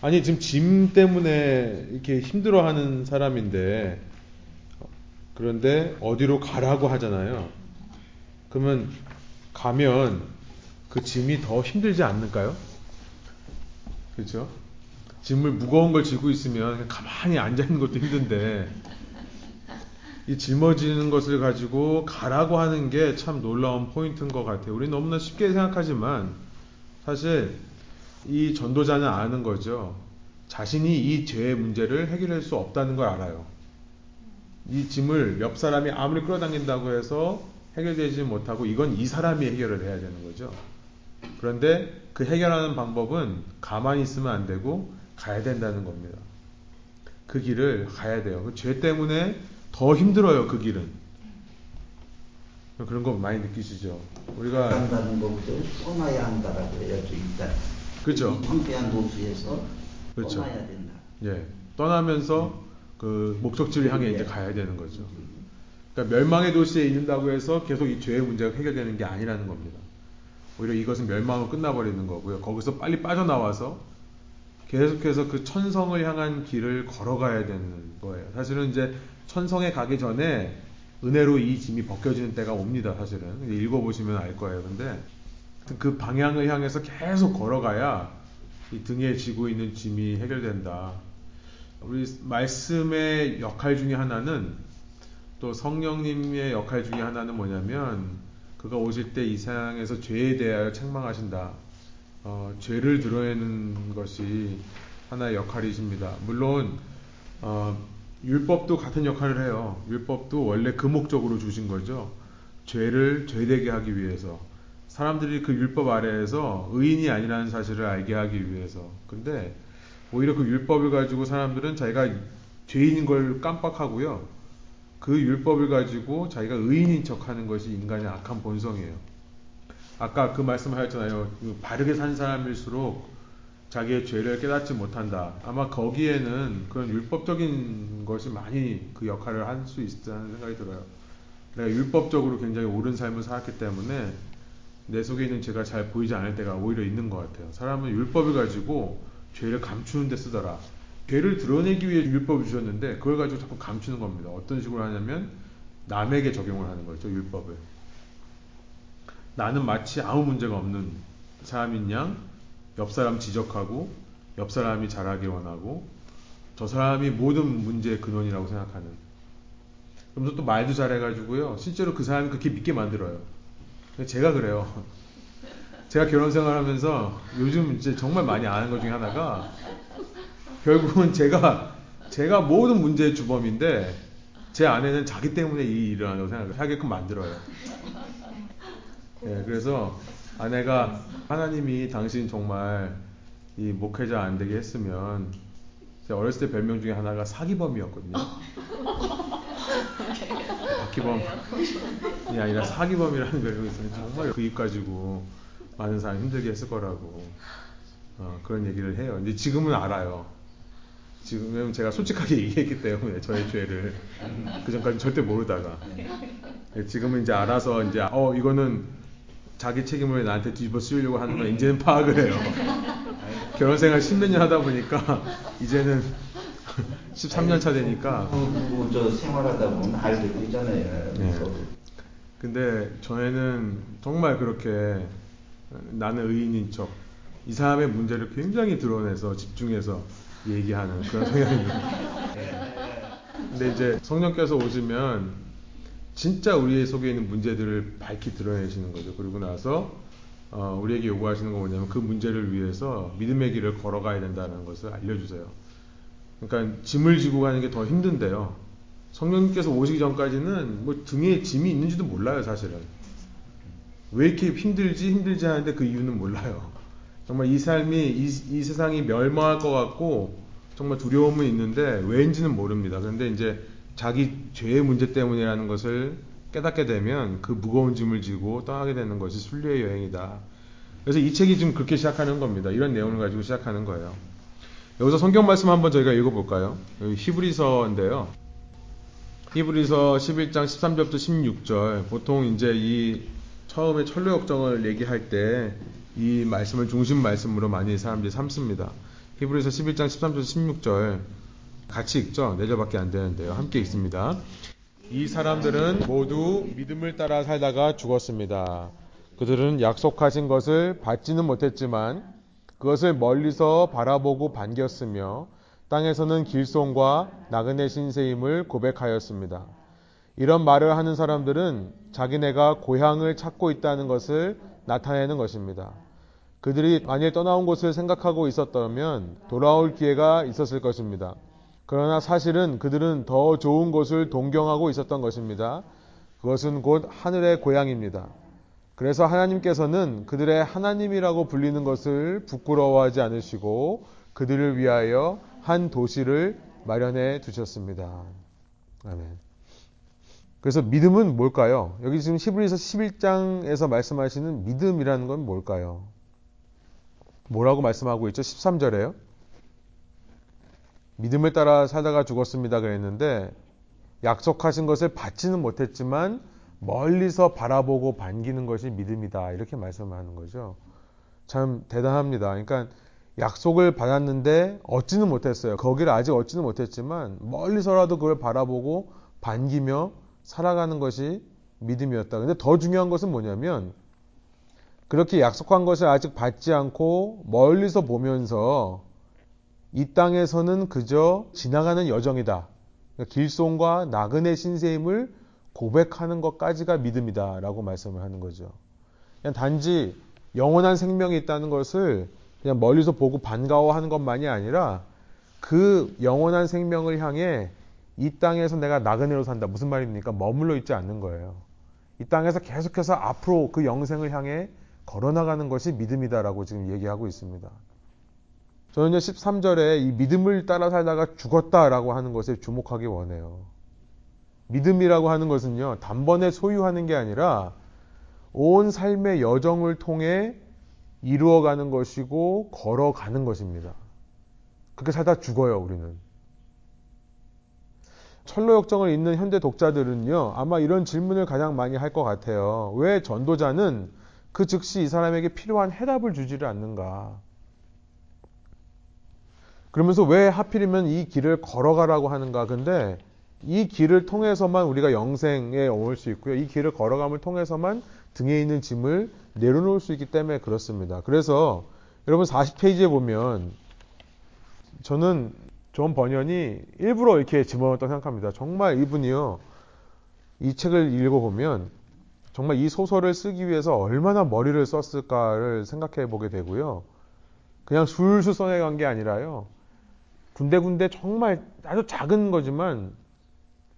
아니 지금 짐 때문에 이렇게 힘들어하는 사람인데 그런데 어디로 가라고 하잖아요. 그러면 가면 그 짐이 더 힘들지 않을까요? 그렇죠? 짐을 무거운 걸 지고 있으면 가만히 앉아 있는 것도 힘든데 이 짊어지는 것을 가지고 가라고 하는 게 참 놀라운 포인트인 것 같아요. 우리 너무나 쉽게 생각하지만 사실 이 전도자는 아는 거죠. 자신이 이 죄의 문제를 해결할 수 없다는 걸 알아요. 이 짐을 옆 사람이 아무리 끌어당긴다고 해서 해결되지 못하고 이건 이 사람이 해결을 해야 되는 거죠. 그런데 그 해결하는 방법은 가만히 있으면 안 되고 가야 된다는 겁니다. 그 길을 가야 돼요. 그 죄 때문에 더 힘들어요. 그 길은. 그런 거 많이 느끼시죠. 우리가 한다는 것부터 떠나야 한다라고 해야죠 일단. 그렇죠. 황폐한 도시에서 그렇죠. 떠나야 된다. 예. 떠나면서 그 목적지를 향해 이제 가야 되는 거죠. 그러니까 멸망의 도시에 있는다고 해서 계속 이 죄의 문제가 해결되는 게 아니라는 겁니다. 오히려 이것은 멸망으로 끝나버리는 거고요. 거기서 빨리 빠져나와서 계속해서 그 천성을 향한 길을 걸어가야 되는 거예요. 사실은 이제 천성에 가기 전에 은혜로 이 짐이 벗겨지는 때가 옵니다. 사실은 읽어보시면 알 거예요. 근데 그 방향을 향해서 계속 걸어가야 이 등에 지고 있는 짐이 해결된다. 우리 말씀의 역할 중에 하나는 또 성령님의 역할 중에 하나는 뭐냐면 그가 오실 때이 세상에서 죄에 대하여 책망하신다. 어, 죄를 드러내는 것이 하나의 역할이십니다. 물론 어, 율법도 같은 역할을 해요. 율법도 원래 그 목적으로 주신 거죠. 죄를 죄되게 하기 위해서 사람들이 그 율법 아래에서 의인이 아니라는 사실을 알게 하기 위해서 근데 오히려 그 율법을 가지고 사람들은 자기가 죄인인 걸 깜빡하고요. 그 율법을 가지고 자기가 의인인 척 하는 것이 인간의 악한 본성이에요. 아까 그 말씀을 하셨잖아요. 그 바르게 산 사람일수록 자기의 죄를 깨닫지 못한다. 아마 거기에는 그런 율법적인 것이 많이 그 역할을 할 수 있다는 생각이 들어요. 내가 율법적으로 굉장히 옳은 삶을 살았기 때문에 내 속에 있는 죄가 잘 보이지 않을 때가 오히려 있는 것 같아요. 사람은 율법을 가지고 죄를 감추는 데 쓰더라. 죄를 드러내기 위해 율법을 주셨는데 그걸 가지고 자꾸 감추는 겁니다. 어떤 식으로 하냐면 남에게 적용을 하는 거죠. 율법을. 나는 마치 아무 문제가 없는 사람인 양 옆 사람 지적하고 옆 사람이 잘하기 원하고 저 사람이 모든 문제의 근원이라고 생각하는 그러면서 또 말도 잘해가지고요 실제로 그 사람이 그렇게 믿게 만들어요 제가 그래요 제가 결혼 생활하면서 요즘 이제 정말 많이 아는 것 중에 하나가 결국은 제가 제가 모든 문제의 주범인데 제 아내는 자기 때문에 이 일을 한다고 생각을 하게끔 만들어요. 네, 그래서 아내가 하나님이 당신 정말 이 목회자 안 되게 했으면 제가 어렸을 때 별명 중에 하나가 사기범이었거든요. 바퀴범이 아니라 사기범이라는 별명이 있어요. 정말 그 입 가지고 많은 사람 힘들게 했을 거라고 어, 그런 얘기를 해요. 근데 지금은 알아요. 지금은 제가 솔직하게 얘기했기 때문에 저의 죄를 그 전까지 절대 모르다가 네, 지금은 이제 알아서 이제 어 이거는 자기 책임을 나한테 뒤집어 쓰려고 하는 건 이제는 파악을 해요. 결혼 생활 10몇 년 하다 보니까 이제는 13년 차 되니까. 뭐저 생활하다 보면 알게 되잖아요. 네. 근데 저희는 정말 그렇게 나는 의인인 척, 이 사람의 문제를 굉장히 드러내서 집중해서 얘기하는 그런 성향입니다. 근데 이제 성령께서 오시면 진짜 우리 속에 있는 문제들을 밝히 드러내시는 거죠. 그리고 나서 어, 우리에게 요구하시는 건 뭐냐면 그 문제를 위해서 믿음의 길을 걸어가야 된다는 것을 알려주세요. 그러니까 짐을 지고 가는 게 더 힘든데요. 성령님께서 오시기 전까지는 뭐 등에 짐이 있는지도 몰라요, 사실은. 왜 이렇게 힘들지, 힘들지 하는데 그 이유는 몰라요. 정말 이 삶이, 이, 이 세상이 멸망할 것 같고, 정말 두려움은 있는데, 왜인지는 모릅니다. 그런데 이제 자기 죄의 문제 때문이라는 것을 깨닫게 되면 그 무거운 짐을 지고 떠나게 되는 것이 순례의 여행이다. 그래서 이 책이 좀 그렇게 시작하는 겁니다. 이런 내용을 가지고 시작하는 거예요. 여기서 성경 말씀 한번 저희가 읽어볼까요? 히브리서인데요. 히브리서 11장 13절부터 16절. 보통 이제 이 처음에 철로 역정을 얘기할 때 이 말씀을 중심 말씀으로 많이 사람들이 삼습니다. 히브리서 11장 13절 16절. 같이 읽죠. 네 절밖에 안 되는데요. 함께 읽습니다. 이 사람들은 모두 믿음을 따라 살다가 죽었습니다. 그들은 약속하신 것을 받지는 못했지만 그것을 멀리서 바라보고 반겼으며 땅에서는 길손과 나그네 신세임을 고백하였습니다. 이런 말을 하는 사람들은 자기네가 고향을 찾고 있다는 것을 나타내는 것입니다. 그들이 만일 떠나온 곳을 생각하고 있었다면 돌아올 기회가 있었을 것입니다. 그러나 사실은 그들은 더 좋은 곳을 동경하고 있었던 것입니다. 그것은 곧 하늘의 고향입니다. 그래서 하나님께서는 그들의 하나님이라고 불리는 것을 부끄러워하지 않으시고 그들을 위하여 한 도시를 마련해 두셨습니다. 아멘. 그래서 믿음은 뭘까요? 여기 지금 히브리서 11장에서 말씀하시는 믿음이라는 건 뭘까요? 뭐라고 말씀하고 있죠? 13절에요. 믿음을 따라 살다가 죽었습니다 그랬는데 약속하신 것을 받지는 못했지만 멀리서 바라보고 반기는 것이 믿음이다. 이렇게 말씀하는 거죠. 참 대단합니다. 그러니까 약속을 받았는데 얻지는 못했어요. 거기를 아직 얻지는 못했지만 멀리서라도 그걸 바라보고 반기며 살아가는 것이 믿음이었다. 근데 더 중요한 것은 뭐냐면 그렇게 약속한 것을 아직 받지 않고 멀리서 보면서 이 땅에서는 그저 지나가는 여정이다. 그러니까 길송과 나그네 신세임을 고백하는 것까지가 믿음이다. 라고 말씀을 하는 거죠. 그냥 단지 영원한 생명이 있다는 것을 그냥 멀리서 보고 반가워하는 것만이 아니라 그 영원한 생명을 향해 이 땅에서 내가 나그네로 산다. 무슨 말입니까? 머물러 있지 않는 거예요. 이 땅에서 계속해서 앞으로 그 영생을 향해 걸어나가는 것이 믿음이다라고 지금 얘기하고 있습니다. 저는 이제 13절에 이 믿음을 따라 살다가 죽었다라고 하는 것에 주목하기 원해요. 믿음이라고 하는 것은요, 단번에 소유하는 게 아니라 온 삶의 여정을 통해 이루어가는 것이고 걸어가는 것입니다. 그렇게 살다 죽어요, 우리는. 철로 역정을 읽는 현대 독자들은요, 아마 이런 질문을 가장 많이 할 것 같아요. 왜 전도자는 그 즉시 이 사람에게 필요한 해답을 주지를 않는가? 그러면서 왜 하필이면 이 길을 걸어가라고 하는가? 근데 이 길을 통해서만 우리가 영생에 올 수 있고요. 이 길을 걸어감을 통해서만 등에 있는 짐을 내려놓을 수 있기 때문에 그렇습니다. 그래서 여러분 40페이지에 보면 저는 존 번연이 일부러 이렇게 집어넣었다고 생각합니다. 정말 이분이요. 이 책을 읽어보면 정말 이 소설을 쓰기 위해서 얼마나 머리를 썼을까를 생각해 보게 되고요. 그냥 술술 써내간 게 아니라요. 군데군데 정말 아주 작은 거지만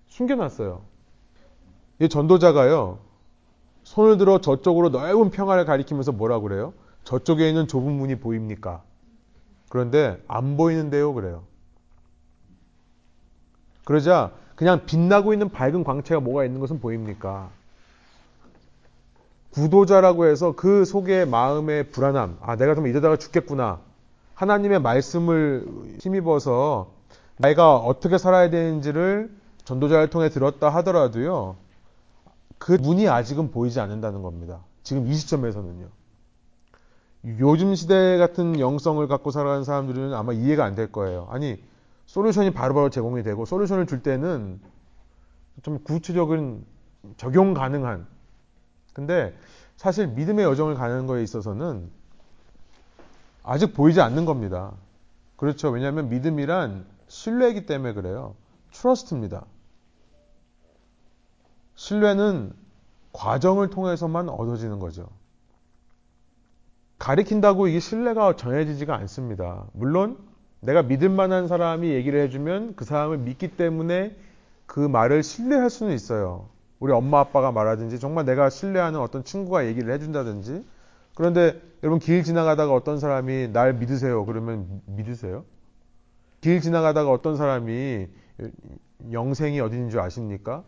숨겨놨어요. 이 전도자가요. 손을 들어 저쪽으로 넓은 평화를 가리키면서 뭐라 그래요? 저쪽에 있는 좁은 문이 보입니까? 그런데 안 보이는데요, 그래요. 그러자 그냥 빛나고 있는 밝은 광채가 뭐가 있는 것은 보입니까? 구도자라고 해서 그 속에 마음의 불안함, 아, 내가 좀 이러다가 죽겠구나. 하나님의 말씀을 힘입어서 내가 어떻게 살아야 되는지를 전도자를 통해 들었다 하더라도요, 그 문이 아직은 보이지 않는다는 겁니다. 지금 이 시점에서는요. 요즘 시대 같은 영성을 갖고 살아가는 사람들은 아마 이해가 안 될 거예요. 아니, 솔루션이 바로바로 제공이 되고, 솔루션을 줄 때는 좀 구체적인 적용 가능한. 근데 사실 믿음의 여정을 가는 거에 있어서는 아직 보이지 않는 겁니다. 그렇죠. 왜냐하면 믿음이란 신뢰이기 때문에 그래요. 트러스트입니다. 신뢰는 과정을 통해서만 얻어지는 거죠. 가리킨다고 이게 신뢰가 정해지지가 않습니다. 물론 내가 믿을 만한 사람이 얘기를 해주면 그 사람을 믿기 때문에 그 말을 신뢰할 수는 있어요. 우리 엄마 아빠가 말하든지 정말 내가 신뢰하는 어떤 친구가 얘기를 해준다든지 그런데 여러분 길 지나가다가 어떤 사람이 날 믿으세요. 그러면 믿으세요? 길 지나가다가 어떤 사람이 영생이 어디 있는 줄 아십니까?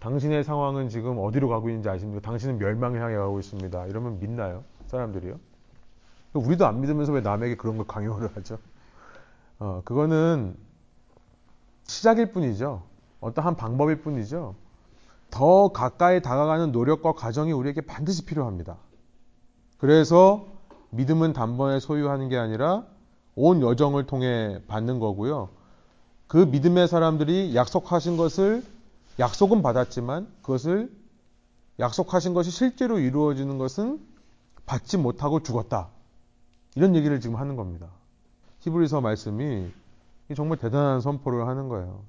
당신의 상황은 지금 어디로 가고 있는지 아십니까? 당신은 멸망을 향해 가고 있습니다. 이러면 믿나요? 사람들이요? 우리도 안 믿으면서 왜 남에게 그런 걸 강요를 하죠? 어, 그거는 시작일 뿐이죠. 어떠한 방법일 뿐이죠. 더 가까이 다가가는 노력과 과정이 우리에게 반드시 필요합니다. 그래서 믿음은 단번에 소유하는 게 아니라 온 여정을 통해 받는 거고요. 그 믿음의 사람들이 약속하신 것을 약속은 받았지만 그것을 약속하신 것이 실제로 이루어지는 것은 받지 못하고 죽었다. 이런 얘기를 지금 하는 겁니다. 히브리서 말씀이 정말 대단한 선포를 하는 거예요.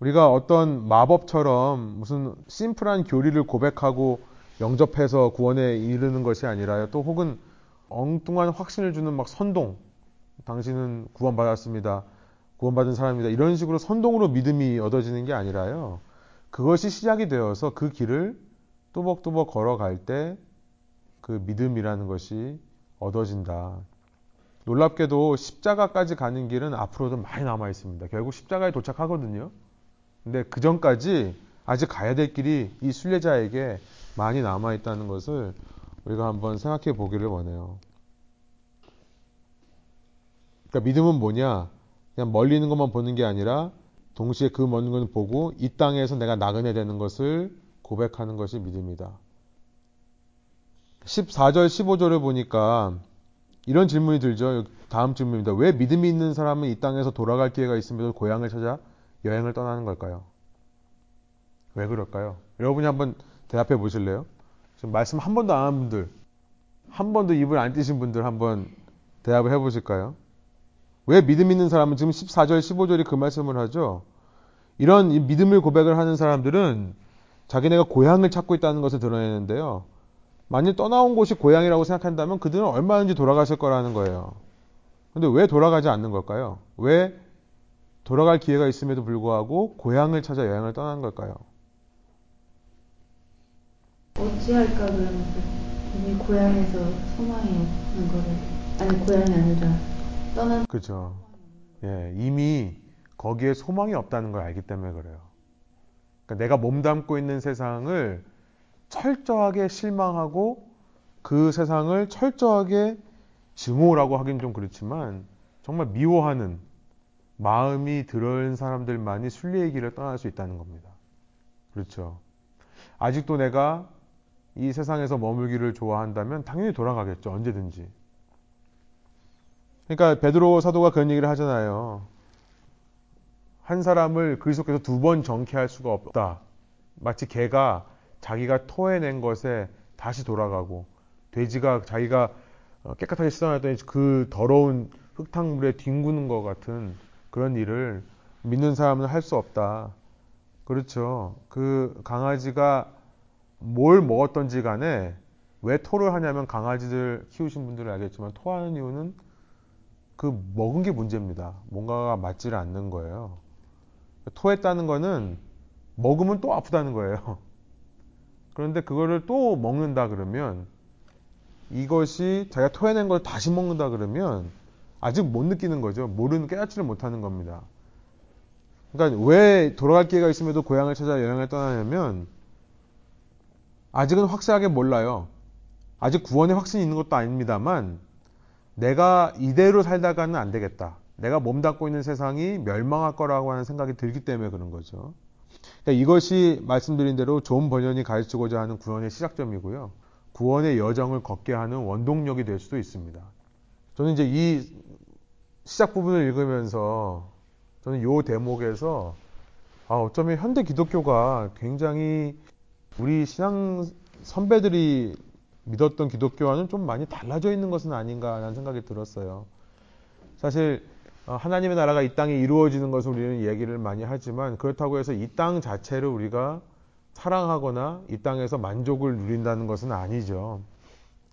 우리가 어떤 마법처럼 무슨 심플한 교리를 고백하고 영접해서 구원에 이르는 것이 아니라요. 또 혹은 엉뚱한 확신을 주는 막 선동. 당신은 구원받았습니다. 구원받은 사람입니다. 이런 식으로 선동으로 믿음이 얻어지는 게 아니라요. 그것이 시작이 되어서 그 길을 또벅또벅 걸어갈 때 그 믿음이라는 것이 얻어진다. 놀랍게도 십자가까지 가는 길은 앞으로도 많이 남아 있습니다. 결국 십자가에 도착하거든요. 근데 그 전까지 아직 가야 될 길이 이 순례자에게 많이 남아 있다는 것을 우리가 한번 생각해 보기를 원해요. 그러니까 믿음은 뭐냐? 그냥 멀리 있는 것만 보는 게 아니라 동시에 그 먼 것을 보고 이 땅에서 내가 나그네 되는 것을 고백하는 것이 믿음이다. 14절, 15절을 보니까 이런 질문이 들죠. 다음 질문입니다. 왜 믿음이 있는 사람은 이 땅에서 돌아갈 기회가 있음에도 고향을 찾아 여행을 떠나는 걸까요? 왜 그럴까요? 여러분이 한번 대답해 보실래요? 지금 말씀 한 번도 안 한 분들, 한 번도 입을 안 띄신 분들 한번 대답을 해 보실까요? 왜 믿음 있는 사람은 지금 14절, 15절이 그 말씀을 하죠? 이런 믿음을 고백을 하는 사람들은 자기네가 고향을 찾고 있다는 것을 드러내는데요. 만일 떠나온 곳이 고향이라고 생각한다면 그들은 얼마든지 돌아가실 거라는 거예요. 근데 왜 돌아가지 않는 걸까요? 왜 돌아갈 기회가 있음에도 불구하고 고향을 찾아 여행을 떠나는 걸까요? 어찌할까 그러면서 이미 고향에서 소망이 없는 거를 아니 고향이 아니라 떠난 그죠. 예, 이미 거기에 소망이 없다는 걸 알기 때문에 그래요. 그러니까 내가 몸담고 있는 세상을 철저하게 실망하고 그 세상을 철저하게 증오라고 하긴 좀 그렇지만 정말 미워하는 마음이 들어있는 사람들만이 순리의 길을 떠날 수 있다는 겁니다. 그렇죠. 아직도 내가 이 세상에서 머물기를 좋아한다면 당연히 돌아가겠죠. 언제든지. 그러니까 베드로 사도가 그런 얘기를 하잖아요. 한 사람을 그리스도께서 두 번 정케할 수가 없다. 마치 개가 자기가 토해낸 것에 다시 돌아가고 돼지가 자기가 깨끗하게 씻어놨더니 그 더러운 흙탕물에 뒹구는 것 같은 그런 일을 믿는 사람은 할 수 없다. 그렇죠. 그 강아지가 뭘 먹었던지 간에 왜 토를 하냐면 강아지들 키우신 분들은 알겠지만 토하는 이유는 그 먹은 게 문제입니다. 뭔가가 맞지를 않는 거예요. 토했다는 거는 먹으면 또 아프다는 거예요. 그런데 그거를 또 먹는다 그러면 이것이 자기가 토해낸 걸 다시 먹는다 그러면 아직 못 느끼는 거죠. 모르는 깨닫지를 못하는 겁니다. 그러니까 왜 돌아갈 기회가 있음에도 고향을 찾아 여행을 떠나냐면 아직은 확실하게 몰라요. 아직 구원의 확신이 있는 것도 아닙니다만 내가 이대로 살다가는 안 되겠다. 내가 몸담고 있는 세상이 멸망할 거라고 하는 생각이 들기 때문에 그런 거죠. 그러니까 이것이 말씀드린 대로 존 번연이 가르치고자 하는 구원의 시작점이고요. 구원의 여정을 걷게 하는 원동력이 될 수도 있습니다. 저는 이제 이 시작 부분을 읽으면서 저는 이 대목에서 아, 어쩌면 현대 기독교가 굉장히 우리 신앙 선배들이 믿었던 기독교와는 좀 많이 달라져 있는 것은 아닌가라는 생각이 들었어요. 사실 어, 하나님의 나라가 이 땅에 이루어지는 것을 우리는 얘기를 많이 하지만 그렇다고 해서 이 땅 자체를 우리가 사랑하거나 이 땅에서 만족을 누린다는 것은 아니죠.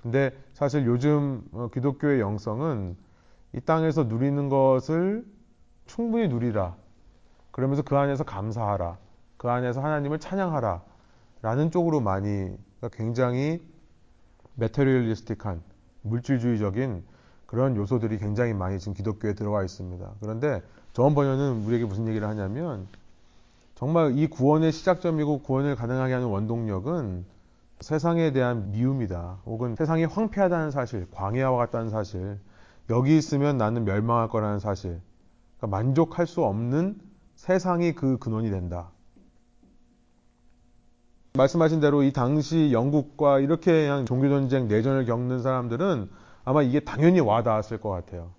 근데 사실 요즘 어, 기독교의 영성은 이 땅에서 누리는 것을 충분히 누리라. 그러면서 그 안에서 감사하라. 그 안에서 하나님을 찬양하라. 라는 쪽으로 많이 그러니까 굉장히 메테리얼리스틱한 물질주의적인 그런 요소들이 굉장히 많이 지금 기독교에 들어와 있습니다. 그런데 저원 번연은 우리에게 무슨 얘기를 하냐면 정말 이 구원의 시작점이고 구원을 가능하게 하는 원동력은 세상에 대한 미움이다. 혹은 세상이 황폐하다는 사실, 광야와 같다는 사실, 여기 있으면 나는 멸망할 거라는 사실, 그러니까 만족할 수 없는 세상이 그 근원이 된다. 말씀하신 대로 이 당시 영국과 이렇게 종교전쟁, 내전을 겪는 사람들은 아마 이게 당연히 와닿았을 것 같아요.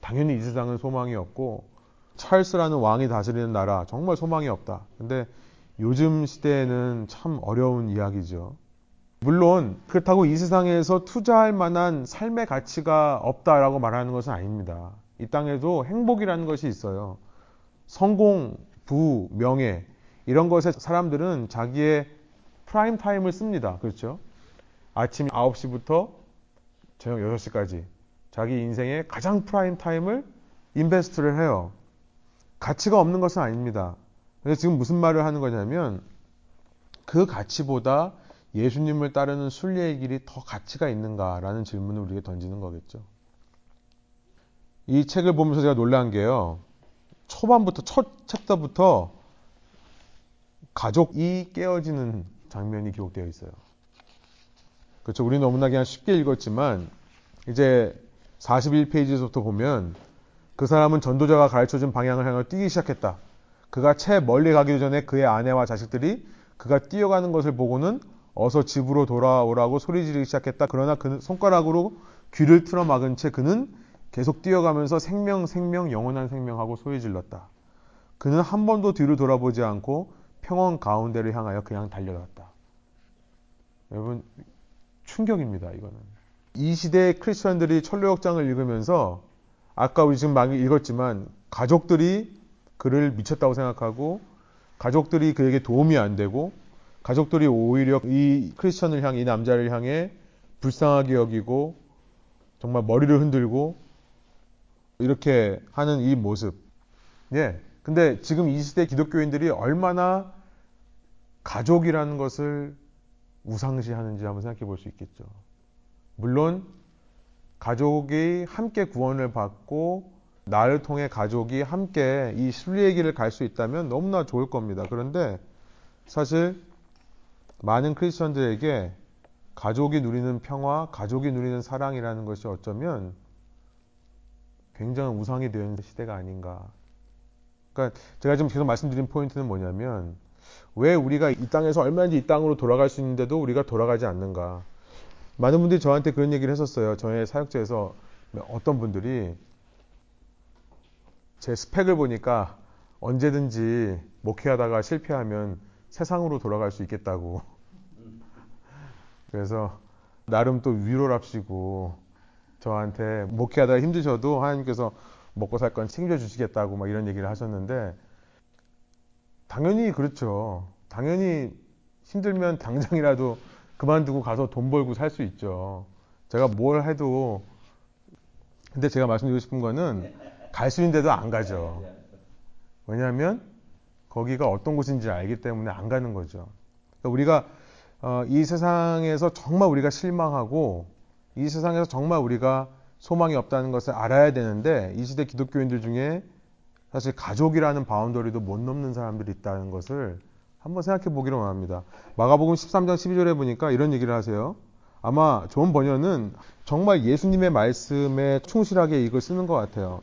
당연히 이 세상은 소망이 없고, 찰스라는 왕이 다스리는 나라, 정말 소망이 없다. 근데 요즘 시대에는 참 어려운 이야기죠. 물론, 그렇다고 이 세상에서 투자할 만한 삶의 가치가 없다라고 말하는 것은 아닙니다. 이 땅에도 행복이라는 것이 있어요. 성공, 부, 명예, 이런 것에 사람들은 자기의 prime time을 씁니다. 그렇죠? 아침 9시부터 저녁 6시까지 자기 인생의 가장 prime time을 invest를 해요. 가치가 없는 것은 아닙니다. 근데 지금 무슨 말을 하는 거냐면 그 가치보다 예수님을 따르는 순례의 길이 더 가치가 있는가라는 질문을 우리에게 던지는 거겠죠. 이 책을 보면서 제가 놀란 게요. 초반부터 첫 chapter부터 가족이 깨어지는 장면이 기록되어 있어요. 그렇죠. 우리는 너무나 그냥 쉽게 읽었지만 이제 41페이지에서부터 보면 그 사람은 전도자가 가르쳐준 방향을 향해 뛰기 시작했다. 그가 채 멀리 가기 전에 그의 아내와 자식들이 그가 뛰어가는 것을 보고는 어서 집으로 돌아오라고 소리 지르기 시작했다. 그러나 그는 손가락으로 귀를 틀어 막은 채 그는 계속 뛰어가면서 생명, 생명, 영원한 생명하고 소리 질렀다. 그는 한 번도 뒤를 돌아보지 않고 평원 가운데를 향하여 그냥 달려갔다. 여러분, 충격입니다, 이거는. 이 시대의 크리스천들이 철로역장을 읽으면서 아까 우리 지금 막 읽었지만 가족들이 그를 미쳤다고 생각하고 가족들이 그에게 도움이 안 되고 가족들이 오히려 이 크리스천을 향해 이 남자를 향해 불쌍하게 여기고 정말 머리를 흔들고 이렇게 하는 이 모습. 예. 근데 지금 이 시대 기독교인들이 얼마나 가족이라는 것을 우상시하는지 한번 생각해 볼 수 있겠죠. 물론 가족이 함께 구원을 받고 나를 통해 가족이 함께 이 순리의 길을 갈 수 있다면 너무나 좋을 겁니다. 그런데 사실 많은 크리스천들에게 가족이 누리는 평화, 가족이 누리는 사랑이라는 것이 어쩌면 굉장한 우상이 되는 시대가 아닌가. 그러니까 제가 지금 계속 말씀드린 포인트는 뭐냐면 왜 우리가 이 땅에서 얼마든지 이 땅으로 돌아갈 수 있는데도 우리가 돌아가지 않는가. 많은 분들이 저한테 그런 얘기를 했었어요. 저의 사역자에서 어떤 분들이 제 스펙을 보니까 언제든지 목회하다가 실패하면 세상으로 돌아갈 수 있겠다고. 그래서 나름 또 위로랍시고 저한테 목회하다가 힘드셔도 하나님께서 먹고 살 건 챙겨주시겠다고 막 이런 얘기를 하셨는데 당연히 그렇죠. 당연히 힘들면 당장이라도 그만두고 가서 돈 벌고 살 수 있죠. 제가 뭘 해도 근데 제가 말씀드리고 싶은 거는 갈 수 있는데도 안 가죠. 왜냐하면 거기가 어떤 곳인지 알기 때문에 안 가는 거죠. 그러니까 우리가 어, 이 세상에서 정말 우리가 실망하고 이 세상에서 정말 우리가 소망이 없다는 것을 알아야 되는데 이 시대 기독교인들 중에 사실 가족이라는 boundary도 못 넘는 사람들이 있다는 것을 한번 생각해 보기로 원합니다. 마가복음 13장 12절에 보니까 이런 얘기를 하세요. 아마 존 번연은 정말 예수님의 말씀에 충실하게 이걸 쓰는 것 같아요.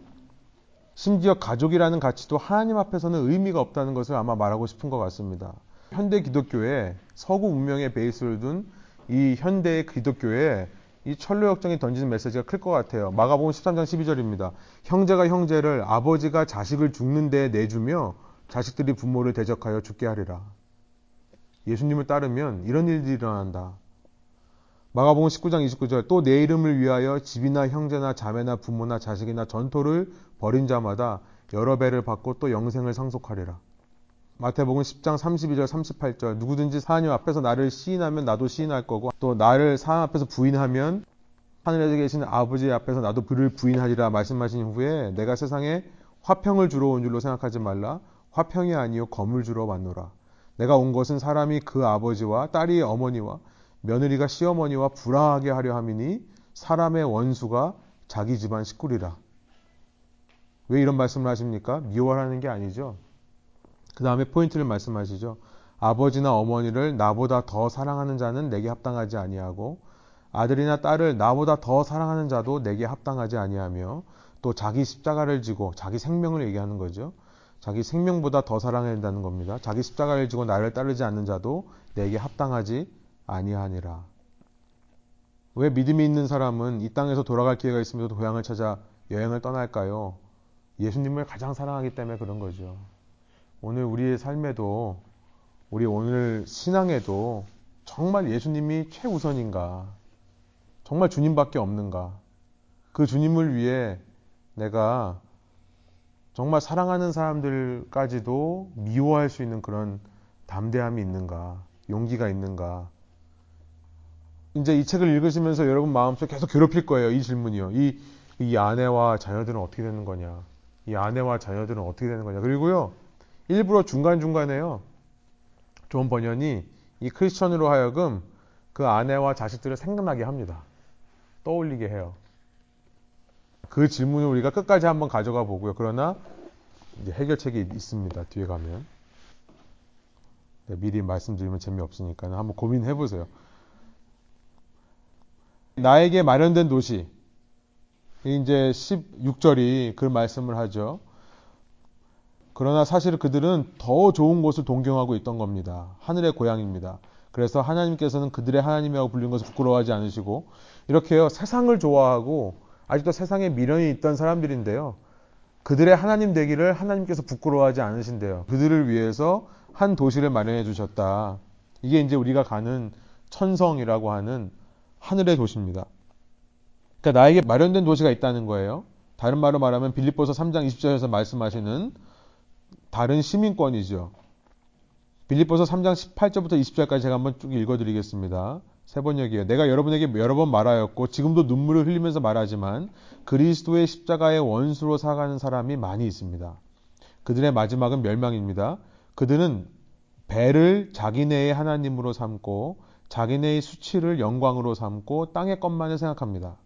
심지어 가족이라는 가치도 하나님 앞에서는 의미가 없다는 것을 아마 말하고 싶은 것 같습니다. 현대 기독교에 서구 문명의 베이스를 둔 이 현대의 기독교에 이 철로 역정이 던지는 메시지가 클 것 같아요. 마가복음 13장 12절입니다. 형제가 형제를 아버지가 자식을 죽는 데 내주며 자식들이 부모를 대적하여 죽게 하리라. 예수님을 따르면 이런 일들이 일어난다. 마가복음 19장 29절 또 내 이름을 위하여 집이나 형제나 자매나 부모나 자식이나 전토를 벌인 자마다 여러 배를 받고 또 영생을 상속하리라. 마태복음 10장 32절 38절 누구든지 하나님 앞에서 나를 시인하면 나도 시인할 거고 또 나를 사람 앞에서 부인하면 하늘에 계신 아버지 앞에서 나도 그를 부인하리라 말씀하신 후에 내가 세상에 화평을 주러 온 줄로 생각하지 말라 화평이 아니요 검을 주러 왔노라 내가 온 것은 사람이 그 아버지와 딸이 어머니와 며느리가 시어머니와 불화하게 하려 함이니 사람의 원수가 자기 집안 식구리라 왜 이런 말씀을 하십니까? 미워하는 게 아니죠. 그 다음에 포인트를 말씀하시죠. 아버지나 어머니를 나보다 더 사랑하는 자는 내게 합당하지 아니하고 아들이나 딸을 나보다 더 사랑하는 자도 내게 합당하지 아니하며 또 자기 십자가를 지고 자기 생명을 얘기하는 거죠. 자기 생명보다 더 사랑해야 된다는 겁니다. 자기 십자가를 지고 나를 따르지 않는 자도 내게 합당하지 아니하니라. 왜 믿음이 있는 사람은 이 땅에서 돌아갈 기회가 있으면서도 고향을 찾아 여행을 떠날까요? 예수님을 가장 사랑하기 때문에 그런 거죠. 오늘 우리의 삶에도 우리 오늘 신앙에도 정말 예수님이 최우선인가? 정말 주님밖에 없는가? 그 주님을 위해 내가 정말 사랑하는 사람들까지도 미워할 수 있는 그런 담대함이 있는가? 용기가 있는가? 이제 이 책을 읽으시면서 여러분 마음속에 계속 괴롭힐 거예요. 이 질문이요. 이, 이 아내와 자녀들은 어떻게 되는 거냐? 이 아내와 자녀들은 어떻게 되는 거냐? 그리고요. 일부러 중간중간에요. 존 번연이 이 크리스천으로 하여금 그 아내와 자식들을 생각나게 합니다. 떠올리게 해요. 그 질문을 우리가 끝까지 한번 가져가 보고요. 그러나 해결책이 있습니다. 뒤에 가면. 네, 미리 말씀드리면 재미없으니까 한번 고민해 보세요. 나에게 마련된 도시. 이제 16절이 그 말씀을 하죠. 그러나 사실 그들은 더 좋은 곳을 동경하고 있던 겁니다. 하늘의 고향입니다. 그래서 하나님께서는 그들의 하나님이라고 불린 것을 부끄러워하지 않으시고 이렇게요 세상을 좋아하고 아직도 세상에 미련이 있던 사람들인데요. 그들의 하나님 되기를 하나님께서 부끄러워하지 않으신대요. 그들을 위해서 한 도시를 마련해 주셨다. 이게 이제 우리가 가는 천성이라고 하는 하늘의 도시입니다. 그러니까 나에게 마련된 도시가 있다는 거예요. 다른 말로 말하면 빌립보서 3장 20절에서 말씀하시는 다른 시민권이죠. 빌립보서 3장 18절부터 20절까지 제가 한번 쭉 읽어드리겠습니다. 세 번역이에요. 내가 여러분에게 여러 번 말하였고 지금도 눈물을 흘리면서 말하지만 그리스도의 십자가의 원수로 살아가는 사람이 많이 있습니다. 그들의 마지막은 멸망입니다. 그들은 배를 자기네의 하나님으로 삼고 자기네의 수치를 영광으로 삼고 땅의 것만을 생각합니다.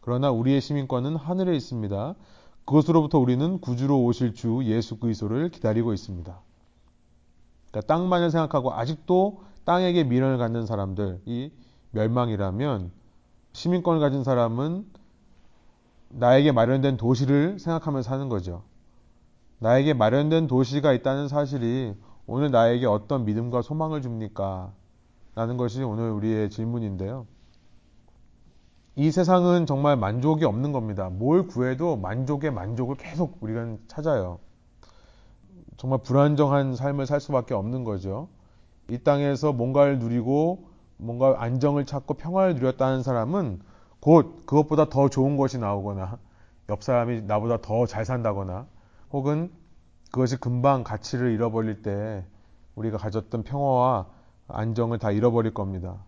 그러나 우리의 시민권은 하늘에 있습니다. 그것으로부터 우리는 구주로 오실 주 예수 그리스도를 기다리고 있습니다. 그러니까 땅만을 생각하고 아직도 땅에게 미련을 갖는 사람들이 멸망이라면 시민권을 가진 사람은 나에게 마련된 도시를 생각하며 사는 거죠. 나에게 마련된 도시가 있다는 사실이 오늘 나에게 어떤 믿음과 소망을 줍니까? 라는 것이 오늘 우리의 질문인데요. 이 세상은 정말 만족이 없는 겁니다. 뭘 구해도 만족의 만족을 계속 우리가 찾아요. 정말 불안정한 삶을 살 수밖에 없는 거죠. 이 땅에서 뭔가를 누리고 뭔가 안정을 찾고 평화를 누렸다는 사람은 곧 그것보다 더 좋은 것이 나오거나 옆 사람이 나보다 더 잘 산다거나 혹은 그것이 금방 가치를 잃어버릴 때 우리가 가졌던 평화와 안정을 다 잃어버릴 겁니다.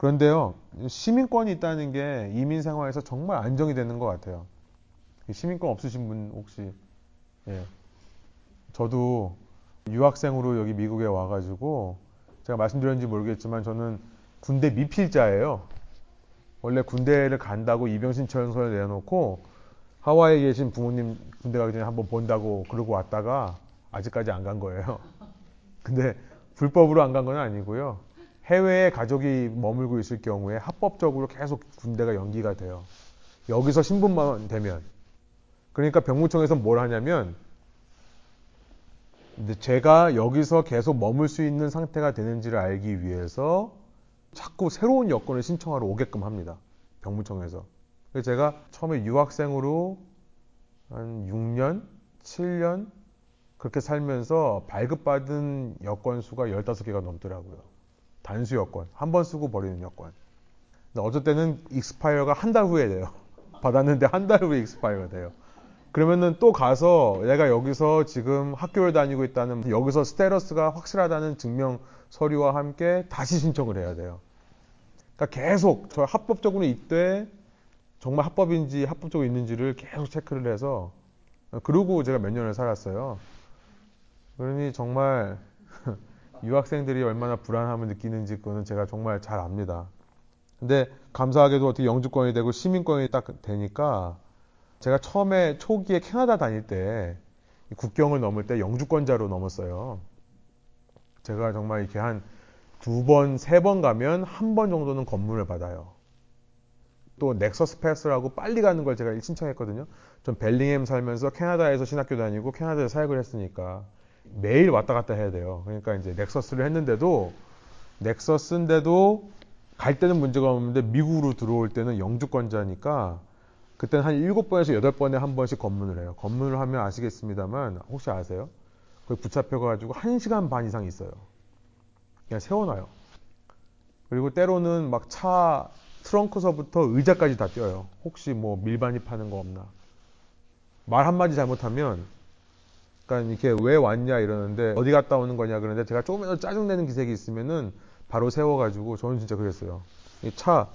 그런데요, 시민권이 있다는 게 이민 생활에서 정말 안정이 되는 것 같아요. 시민권 없으신 분 혹시, 예. 저도 유학생으로 여기 미국에 와가지고 제가 말씀드렸는지 모르겠지만 저는 군대 미필자예요. 원래 군대를 간다고 입영 신청서를 내놓고 하와이에 계신 부모님 군대 가기 전에 한번 본다고 그러고 왔다가 아직까지 안 간 거예요. 근데 불법으로 안 간 건 아니고요. 해외에 가족이 머물고 있을 경우에 합법적으로 계속 군대가 연기가 돼요. 여기서 신분만 되면. 그러니까 병무청에서 뭘 하냐면 제가 여기서 계속 머물 수 있는 상태가 되는지를 알기 위해서 자꾸 새로운 여권을 신청하러 오게끔 합니다. 병무청에서. 그래서 제가 처음에 유학생으로 한 6년, 7년 그렇게 살면서 발급받은 여권 수가 15개가 넘더라고요. 단수 여권. 한 번 쓰고 버리는 여권. 근데 어쩔 때는 익스파이어가 한 달 후에 돼요. 받았는데 한 달 후에 익스파이어가 돼요. 그러면은 또 가서 내가 여기서 지금 학교를 다니고 있다는 여기서 스테러스가 확실하다는 증명 서류와 함께 다시 신청을 해야 돼요. 그러니까 계속 저 합법적으로 이때 정말 합법인지 합법적으로 있는지를 계속 체크를 해서 그러고 제가 몇 년을 살았어요. 그러니 정말 유학생들이 얼마나 불안함을 느끼는지 그거는 제가 정말 잘 압니다. 근데 감사하게도 어떻게 영주권이 되고 시민권이 딱 되니까 제가 처음에 초기에 캐나다 다닐 때 국경을 넘을 때 영주권자로 넘었어요. 제가 정말 이렇게 한 두 번, 세 번 가면 한 번 정도는 건물을 받아요. 또 넥서스 패스라고 빨리 가는 걸 제가 신청했거든요. 전 벨링햄 살면서 캐나다에서 신학교 다니고 캐나다에서 사역을 했으니까 매일 왔다 갔다 해야 돼요. 그러니까 이제 넥서스를 했는데도 넥서스인데도 갈 때는 문제가 없는데 미국으로 들어올 때는 영주권자니까 그때는 한 7번에서 8번에 한 번씩 검문을 해요. 검문을 하면 아시겠습니다만 혹시 아세요? 거기 붙잡혀 가지고 1시간 반 이상 있어요. 그냥 세워 놔요. 그리고 때로는 막 차 트렁크서부터 의자까지 다 떼어요. 혹시 뭐 밀반입하는 거 없나. 말 한마디 잘못하면 그러니까 이렇게 왜 왔냐 이러는데 어디 갔다 오는 거냐 그러는데 제가 조금이라도 짜증내는 기색이 있으면은 바로 세워가지고 저는 진짜 그랬어요. 차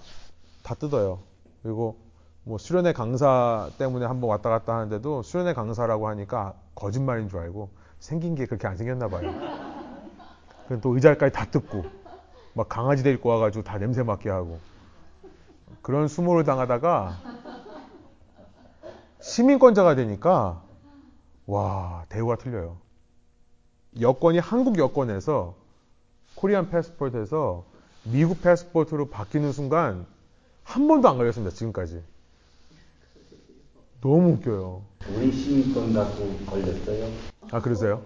다 뜯어요. 그리고 뭐 수련회 강사 때문에 한번 왔다 갔다 하는데도 수련회 강사라고 하니까 거짓말인 줄 알고 생긴 게 그렇게 안 생겼나 봐요. 그럼 또 의자까지 다 뜯고 막 강아지 데리고 와가지고 다 냄새 맡게 하고 그런 수모를 당하다가 시민권자가 되니까 와 대우가 틀려요. 여권이 한국 여권에서 코리안 패스포트에서 미국 패스포트로 바뀌는 순간 한 번도 안 걸렸습니다. 지금까지. 너무 웃겨요. 우리 시민권 갖고 걸렸어요. 아 그러세요?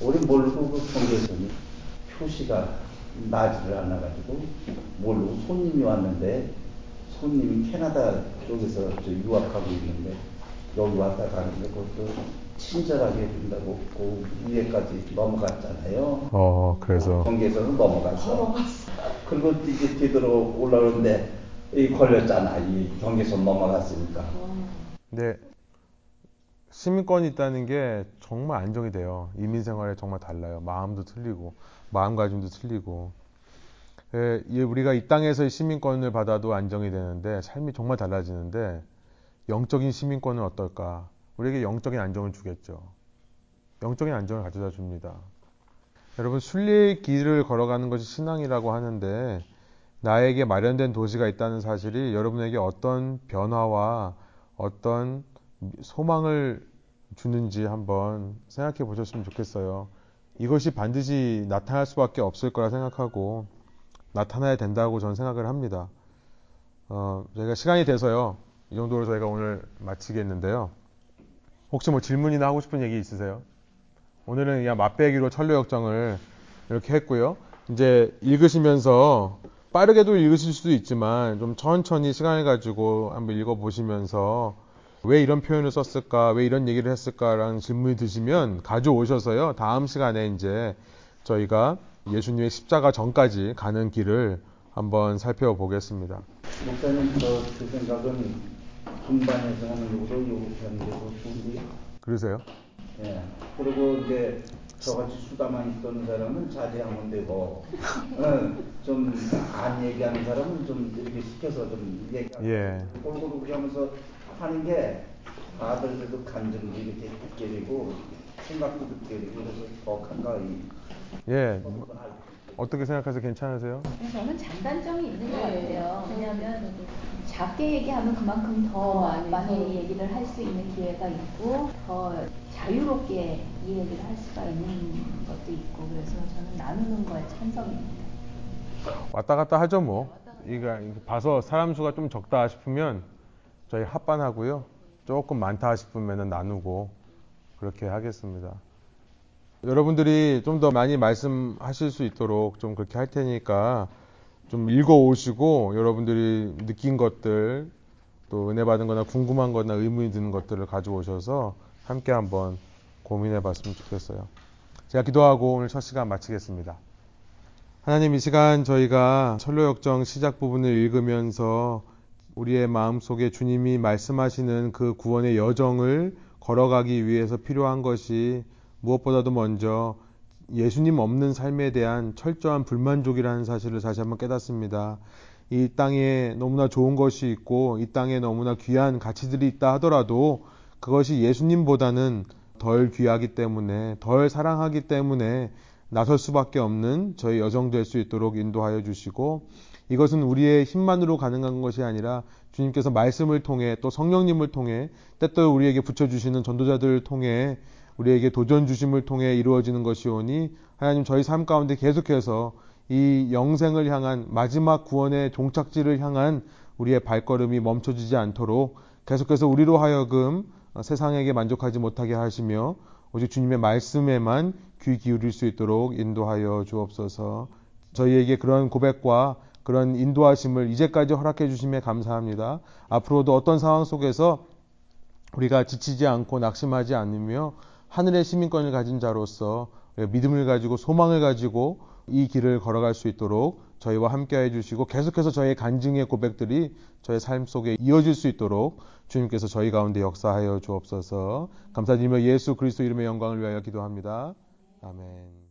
우리 모르고 그 경계선이 표시가 나지를 않아가지고 모르고 손님이 왔는데 손님이 캐나다 쪽에서 유학하고 있는데 여기 왔다 가는데 그것도 친절하게 해준다고 그 위에까지 넘어갔잖아요. 어 그래서 경계선은 넘어갔어. 그리고 이제 뒤돌아 올라오는데 이 걸렸잖아. 이 경계선 넘어갔으니까. 근데 시민권이 있다는 게 정말 안정이 돼요. 이민 생활에 정말 달라요. 마음도 틀리고 마음가짐도 틀리고. 예, 우리가 이 땅에서의 시민권을 받아도 안정이 되는데 삶이 정말 달라지는데 영적인 시민권은 어떨까? 우리에게 영적인 안정을 주겠죠. 영적인 안정을 가져다 줍니다. 여러분 순리의 길을 걸어가는 것이 신앙이라고 하는데 나에게 마련된 도시가 있다는 사실이 여러분에게 어떤 변화와 어떤 소망을 주는지 한번 생각해 보셨으면 좋겠어요. 이것이 반드시 나타날 수밖에 없을 거라 생각하고 나타나야 된다고 저는 생각을 합니다. 어, 저희가 시간이 돼서요. 이 정도로 저희가 오늘 마치겠는데요. 혹시 뭐 질문이나 하고 싶은 얘기 있으세요? 오늘은 그냥 맛배기로 천로역정을 이렇게 했고요. 이제 읽으시면서 빠르게도 읽으실 수도 있지만 좀 천천히 시간을 가지고 한번 읽어보시면서 왜 이런 표현을 썼을까, 왜 이런 얘기를 했을까라는 질문이 드시면 가져오셔서요. 다음 시간에 이제 저희가 예수님의 십자가 전까지 가는 길을 한번 살펴보겠습니다. 목사님 저 그 생각은 분반해서 하는 것으로 요구하는 게더 좋은데요. 그러세요? 예. 그리고 이제 저같이 수다만 있던 사람은 자제하면 되고, 어, 좀안 얘기하는 사람은 좀 이렇게 시켜서 좀 얘기하고, 예. 골고루 그렇게 하면서 하는 게 아들들도 감정도 이렇게 느껴지고, 생각도 느껴지고, 그래서 더 가까이. 예. 어떻게 생각하세요? 괜찮으세요? 저는 장단점이 있는 것 네. 같아요. 왜냐하면 작게 얘기하면 그만큼 더 많이 많이. 얘기를 할 수 있는 기회가 있고 더 자유롭게 이 얘기를 할 수가 있는 것도 있고 그래서 저는 나누는 거에 찬성입니다. 왔다 갔다 하죠 뭐. 이거 봐서 사람 수가 좀 적다 싶으면 저희 합반하고요. 조금 많다 싶으면 나누고 그렇게 하겠습니다. 여러분들이 좀 더 많이 말씀하실 수 있도록 좀 그렇게 할 테니까 좀 읽어 오시고 여러분들이 느낀 것들 또 은혜 받은 거나 궁금한 거나 의문이 드는 것들을 가져오셔서 함께 한번 고민해 봤으면 좋겠어요. 제가 기도하고 오늘 첫 시간 마치겠습니다. 하나님 이 시간 저희가 철로역정 시작 부분을 읽으면서 우리의 마음 속에 주님이 말씀하시는 그 구원의 여정을 걸어가기 위해서 필요한 것이 무엇보다도 먼저 예수님 없는 삶에 대한 철저한 불만족이라는 사실을 다시 한번 깨닫습니다. 이 땅에 너무나 좋은 것이 있고 이 땅에 너무나 귀한 가치들이 있다 하더라도 그것이 예수님보다는 덜 귀하기 때문에 덜 사랑하기 때문에 나설 수밖에 없는 저희 여정 될 수 있도록 인도하여 주시고 이것은 우리의 힘만으로 가능한 것이 아니라 주님께서 말씀을 통해 또 성령님을 통해 때때로 우리에게 붙여주시는 전도자들을 통해 우리에게 도전 주심을 통해 이루어지는 것이오니 하나님 저희 삶 가운데 계속해서 이 영생을 향한 마지막 구원의 종착지를 향한 우리의 발걸음이 멈춰지지 않도록 계속해서 우리로 하여금 세상에게 만족하지 못하게 하시며 오직 주님의 말씀에만 귀 기울일 수 있도록 인도하여 주옵소서. 저희에게 그런 고백과 그런 인도하심을 이제까지 허락해 주심에 감사합니다. 앞으로도 어떤 상황 속에서 우리가 지치지 않고 낙심하지 않으며 하늘의 시민권을 가진 자로서 믿음을 가지고 소망을 가지고 이 길을 걸어갈 수 있도록 저희와 함께 해 주시고 계속해서 저희의 간증의 고백들이 저의 삶 속에 이어질 수 있도록 주님께서 저희 가운데 역사하여 주옵소서 감사드리며 예수 그리스도 이름의 영광을 위하여 기도합니다. 아멘.